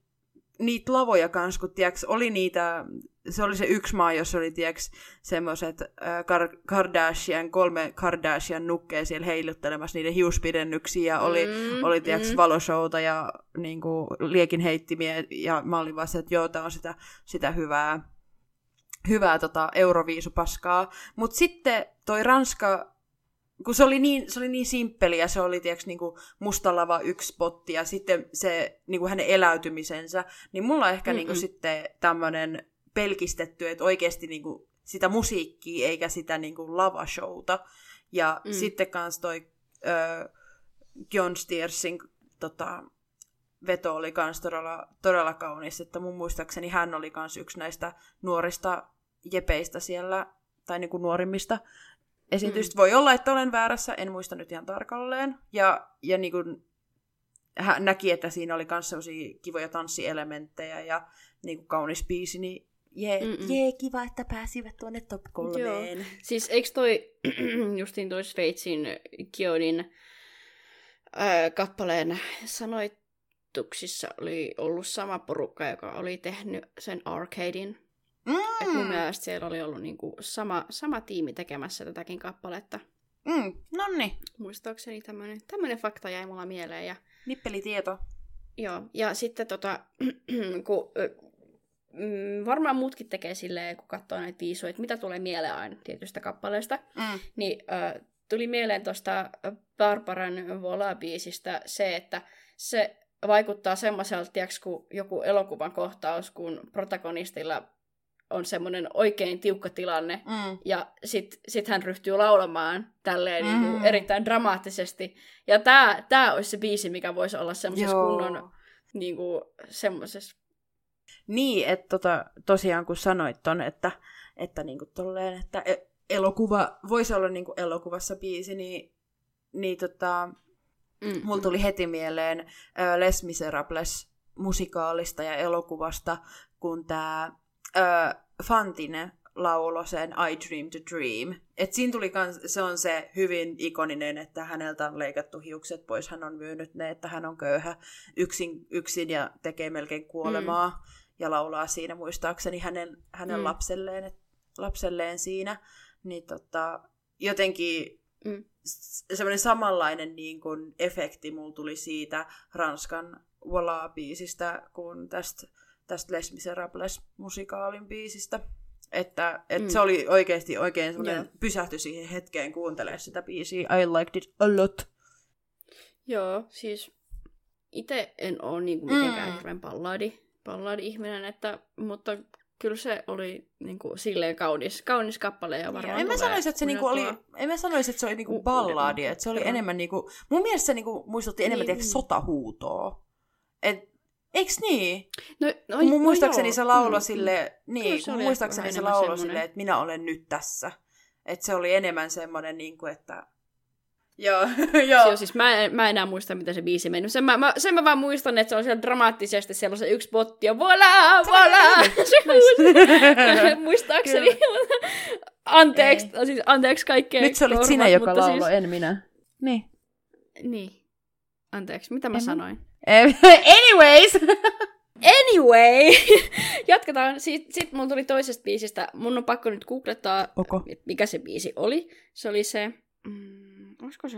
niitä lavoja kanssa, kun tiiäks, oli niitä, se oli se yksi maa, jossa oli tiiäks, semmoiset Kar- Kardashian, kolme Kardashian nukkea siellä heiluttelemassa niiden hiuspidennyksiä, ja oli, Mm, oli tiiäks, mm. valoshowta ja niinku, liekin heittimiä, ja mä olin vaan se, että joo, tää on sitä, sitä hyvää, hyvää tota, euroviisupaskaa. Mutta sitten toi Ranska, kun se oli niin, se oli niin simppeli ja se oli tiiäks, niinku musta lava yksi spotti ja sitten se niinku hänen eläytymisensä, niin mulla on ehkä Mm-mm. niinku sitten tämmönen pelkistetty, että oikeasti niinku sitä musiikkia eikä sitä niinku lavashowta. Ja Mm. sitten kans toi ö, John Steersin tota, veto oli kans todella, todella kaunis, että mun muistaakseni hän oli kans yksi näistä nuorista jepeistä siellä, tai niinku nuorimmista esitystä. Mm. Voi olla, että olen väärässä, en muista nyt ihan tarkalleen. Ja, ja niinku, hän näki, että siinä oli myös sellaisia kivoja tanssielementtejä ja niinku kaunis biisi, niin jee, Mm-mm. jee, kiva, että pääsivät tuonne top kolmeen. Siis eikö toi *clears throat* justiin toi Sveitsin Kionin ää, kappaleen sanoituksissa oli ollut sama porukka, joka oli tehnyt sen arcadein. Mm. Et mun mielestä siellä oli ollut niinku sama, sama tiimi tekemässä tätäkin kappaletta. mm, nonni, Muistaakseni tämmönen, tämmönen fakta jäi mulla mieleen. Ja, nippelitieto. joo, ja sitten tota, *clears throat* kun, ö, mm, varmaan muutkin tekee silleen, kun katsoo näitä viisuja, että mitä tulee mieleen aina tietystä kappaleesta. Mm. niin äh, tuli mieleen tuosta Barbaran Vola-biisistä se, että se vaikuttaa semmoiselta, tiiäks, kun joku elokuvan kohtaus, kun protagonistilla on semmoinen oikein tiukka tilanne, Mm. ja sit, sit hän ryhtyy laulamaan tälleen mm. Mm. niin kuin, erittäin dramaattisesti. Ja tää, tää olisi se biisi, mikä voisi olla semmoisessa kunnon, niin kuin, semmoisessa... Niin, että tota, tosiaan kun sanoit ton, että, että niinku tolleen, että e- elokuva voisi olla niinku elokuvassa biisi, niin, niin tota, Mm, mulla tuli heti mieleen Les Miserables musikaalista ja elokuvasta, kun tämä äh, Fantine laulo sen I Dream the Dream. Et siinä tuli kans, se on se hyvin ikoninen, että häneltä on leikattu hiukset pois, hän on myynyt ne, että hän on köyhä yksin, yksin ja tekee melkein kuolemaa. Mm. Ja laulaa siinä muistaakseni hänen, hänen Mm. lapselleen, et, lapselleen siinä. Niin tota, jotenkin Mm. semmoinen samanlainen niin kuin, efekti mulla tuli siitä Ranskan Voila-biisistä kuin tästä, tästä Les Miserables musikaalin biisistä. Että et Mm. mm. se oli oikeasti oikein semmoinen, Joo. pysähtyi siihen hetkeen kuuntelemaan sitä biisiä. I liked it a lot. Joo, siis itse en ole niinku mitenkään Mm. hirveän balladi, balladi-ihminen, että, mutta kyllä se oli niinku silleen kaunis, kaunis kappale ja varmaan en mä sanoisi, että se niinku oli, en mä sanoisi, että se oli niinku balladi, että se oli Joo. enemmän niinku, mun mielestä se niinku muistutti enemmän Niin. niin. sotahuutoa. Et, eiks niin? No, no, mun no muistaakseni joo. se laulo Mm, sille, Kyllä niin, se muistaakseni se enemmän laulo semmonen. silleen, että minä olen nyt tässä. Että se oli enemmän semmoinen, niin kuin, että... *laughs* Joo, joo. Siis mä en, mä en enää muista, miten se biisi meni. Sen mä, mä, sen mä vaan muistan, että se on siellä dramaattisesti, siellä on se yksi botti ja voila, voila! *laughs* *laughs* Muistaakseni. anteeksi, siis anteeksi kaikkea Nyt se olit korvat, sinä, joka mutta lauloi, en minä. Niin. Siis, niin. Anteeksi, mitä mä En mä- sanoin? *laughs* Anyways! *laughs* Anyway, *laughs* jatketaan. Sitten sit mun tuli toisesta biisistä. Mun on pakko nyt googlettaa, Oko. et mikä se biisi oli. Se oli se... Mm, olisiko se...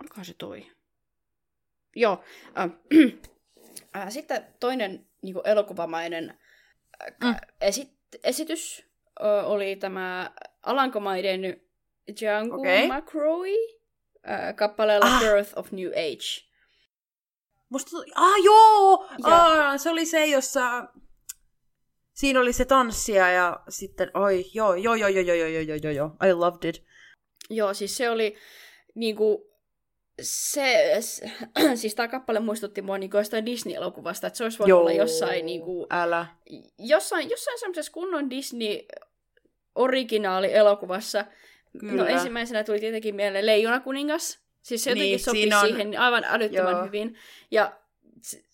Olikohan se toi? Joo. Äh, *clears throat* äh, sitten toinen niin elokuvamainen äh, Mm. esit, esitys äh, oli tämä Alankomaiden Django okay. McRoy äh, kappaleella Ah. Birth of New Age. Musta tuli... Ah, joo! Ah, se oli se, jossa... siinä oli se tanssia ja sitten, oi, joo, joo, joo, joo, joo, joo, joo, joo, joo, I loved it. Joo, siis se oli niinku, se, se *clears throat* siis tämä kappale muistutti mua niinku jostain Disney-elokuvasta, että se olisi voinut Joo, olla jossain, niinku, älä. jossain, jossain semmoisessa kunnon Disney originaali-elokuvassa. Kyllä. No ensimmäisenä tuli tietenkin mieleen Leijona kuningas. Siis se jotenkin Niin, niin, sopi siinä on- siihen aivan älyttömän Joo. hyvin. Ja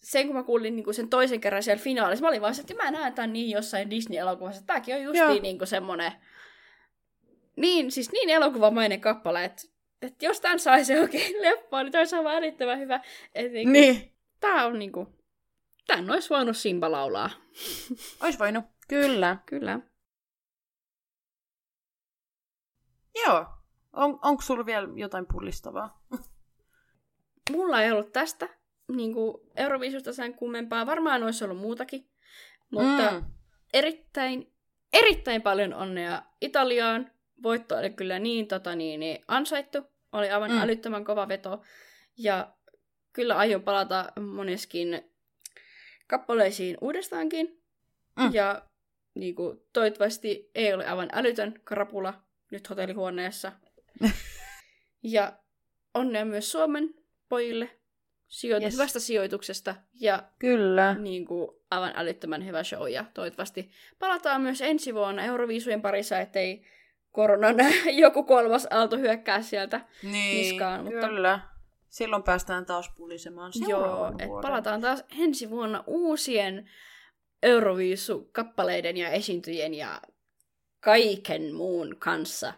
sen kun mä kuulin niin sen toisen kerran siellä finaalissa, mä olin vaan se, että mä näen tämän niin jossain Disney-elokuvassa. Tääkin on justiin niin semmonen, niin, siis niin elokuvamainen kappale, että, että jos tämän saisi *laughs* oikein leppaan, niin tämä olisi aivan älyttömän hyvä. Että niin, niin. Niin, Tää on niinku, tän olisi voinut Simba laulaa. *laughs* ois voinut. Kyllä. Kyllä. Joo. On, onko sulla vielä jotain pullistavaa? *laughs* Mulla ei ollut tästä niin kuin Euroviisusta sen kummempaa. Varmaan olisi ollut muutakin. Mutta mm. Erittäin, erittäin paljon onnea Italiaan. Voitto oli kyllä niin, tota, niin, niin ansaittu. Oli aivan mm. älyttömän kova veto. Ja kyllä aion palata moneskin kappaleisiin uudestaankin. Mm. Ja niin kuin, toivottavasti ei ole aivan älytön krapula nyt hotellihuoneessa. *laughs* ja onnea myös Suomen pojille sijoit- Yes. hyvästä sijoituksesta ja Kyllä. niin kuin, aivan älyttömän hyvä show. Ja toivottavasti palataan myös ensi vuonna Euroviisujen parissa, ettei koronan *laughs* joku kolmas aalto hyökkää sieltä. Niin, niskaan, mutta- kyllä. Silloin päästään taas pulisemaan Joo, vuoden. palataan taas ensi vuonna uusien Euroviisu-kappaleiden ja esiintyjien ja kaiken muun kanssa.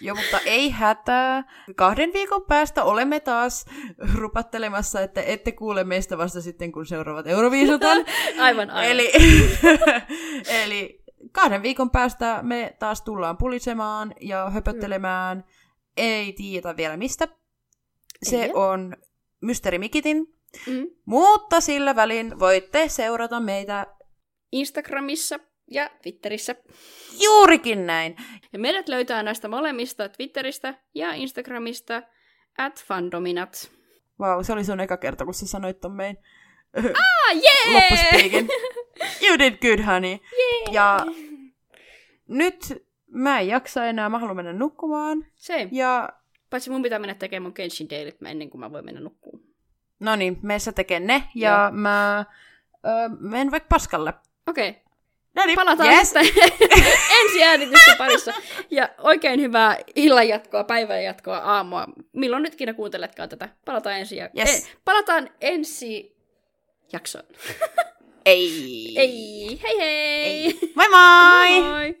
Joo, mutta ei hätää. Kahden viikon päästä olemme taas rupattelemassa, että ette kuule meistä vasta sitten, kun seuraavat Euroviisut on. *laughs* Aivan, aivan. eli, *laughs* eli kahden viikon päästä me taas tullaan pulisemaan ja höpöttelemään. Ei tiedä vielä mistä. Se Ei. on Mysteeri Mikitin. Mm. Mutta sillä välin voitte seurata meitä Instagramissa ja Twitterissä. juurikin näin. Ja meidät löytää näistä molemmista Twitteristä ja Instagramista at fandominat. Vau, se oli sun eka kerta, kun sä sanoit ton meidän *laughs* Ah, loppuspiikin. *laughs* You did good, honey. Jee! Ja nyt mä en jaksa enää, mä haluan mennä nukkumaan. Se. Ja Paitsi mun pitää mennä tekemään mun Genshin Dailyt mä ennen kuin mä voin mennä nukkuun. no niin, meissä tekee ne. Ja Joo. mä ö, menen vaikka paskalle. Okei. Okay. No niin, Palataan yes. yes. *laughs* ensi äänitysten parissa. Ja oikein hyvää illan jatkoa, päivän jatkoa, aamua. Milloin nyt ikinä kuunteletkaan tätä. Palataan ensi, ja... Yes. palataan ensi jaksoon. Ei. *laughs* Ei, hei hei! Moi moi! *laughs* moi.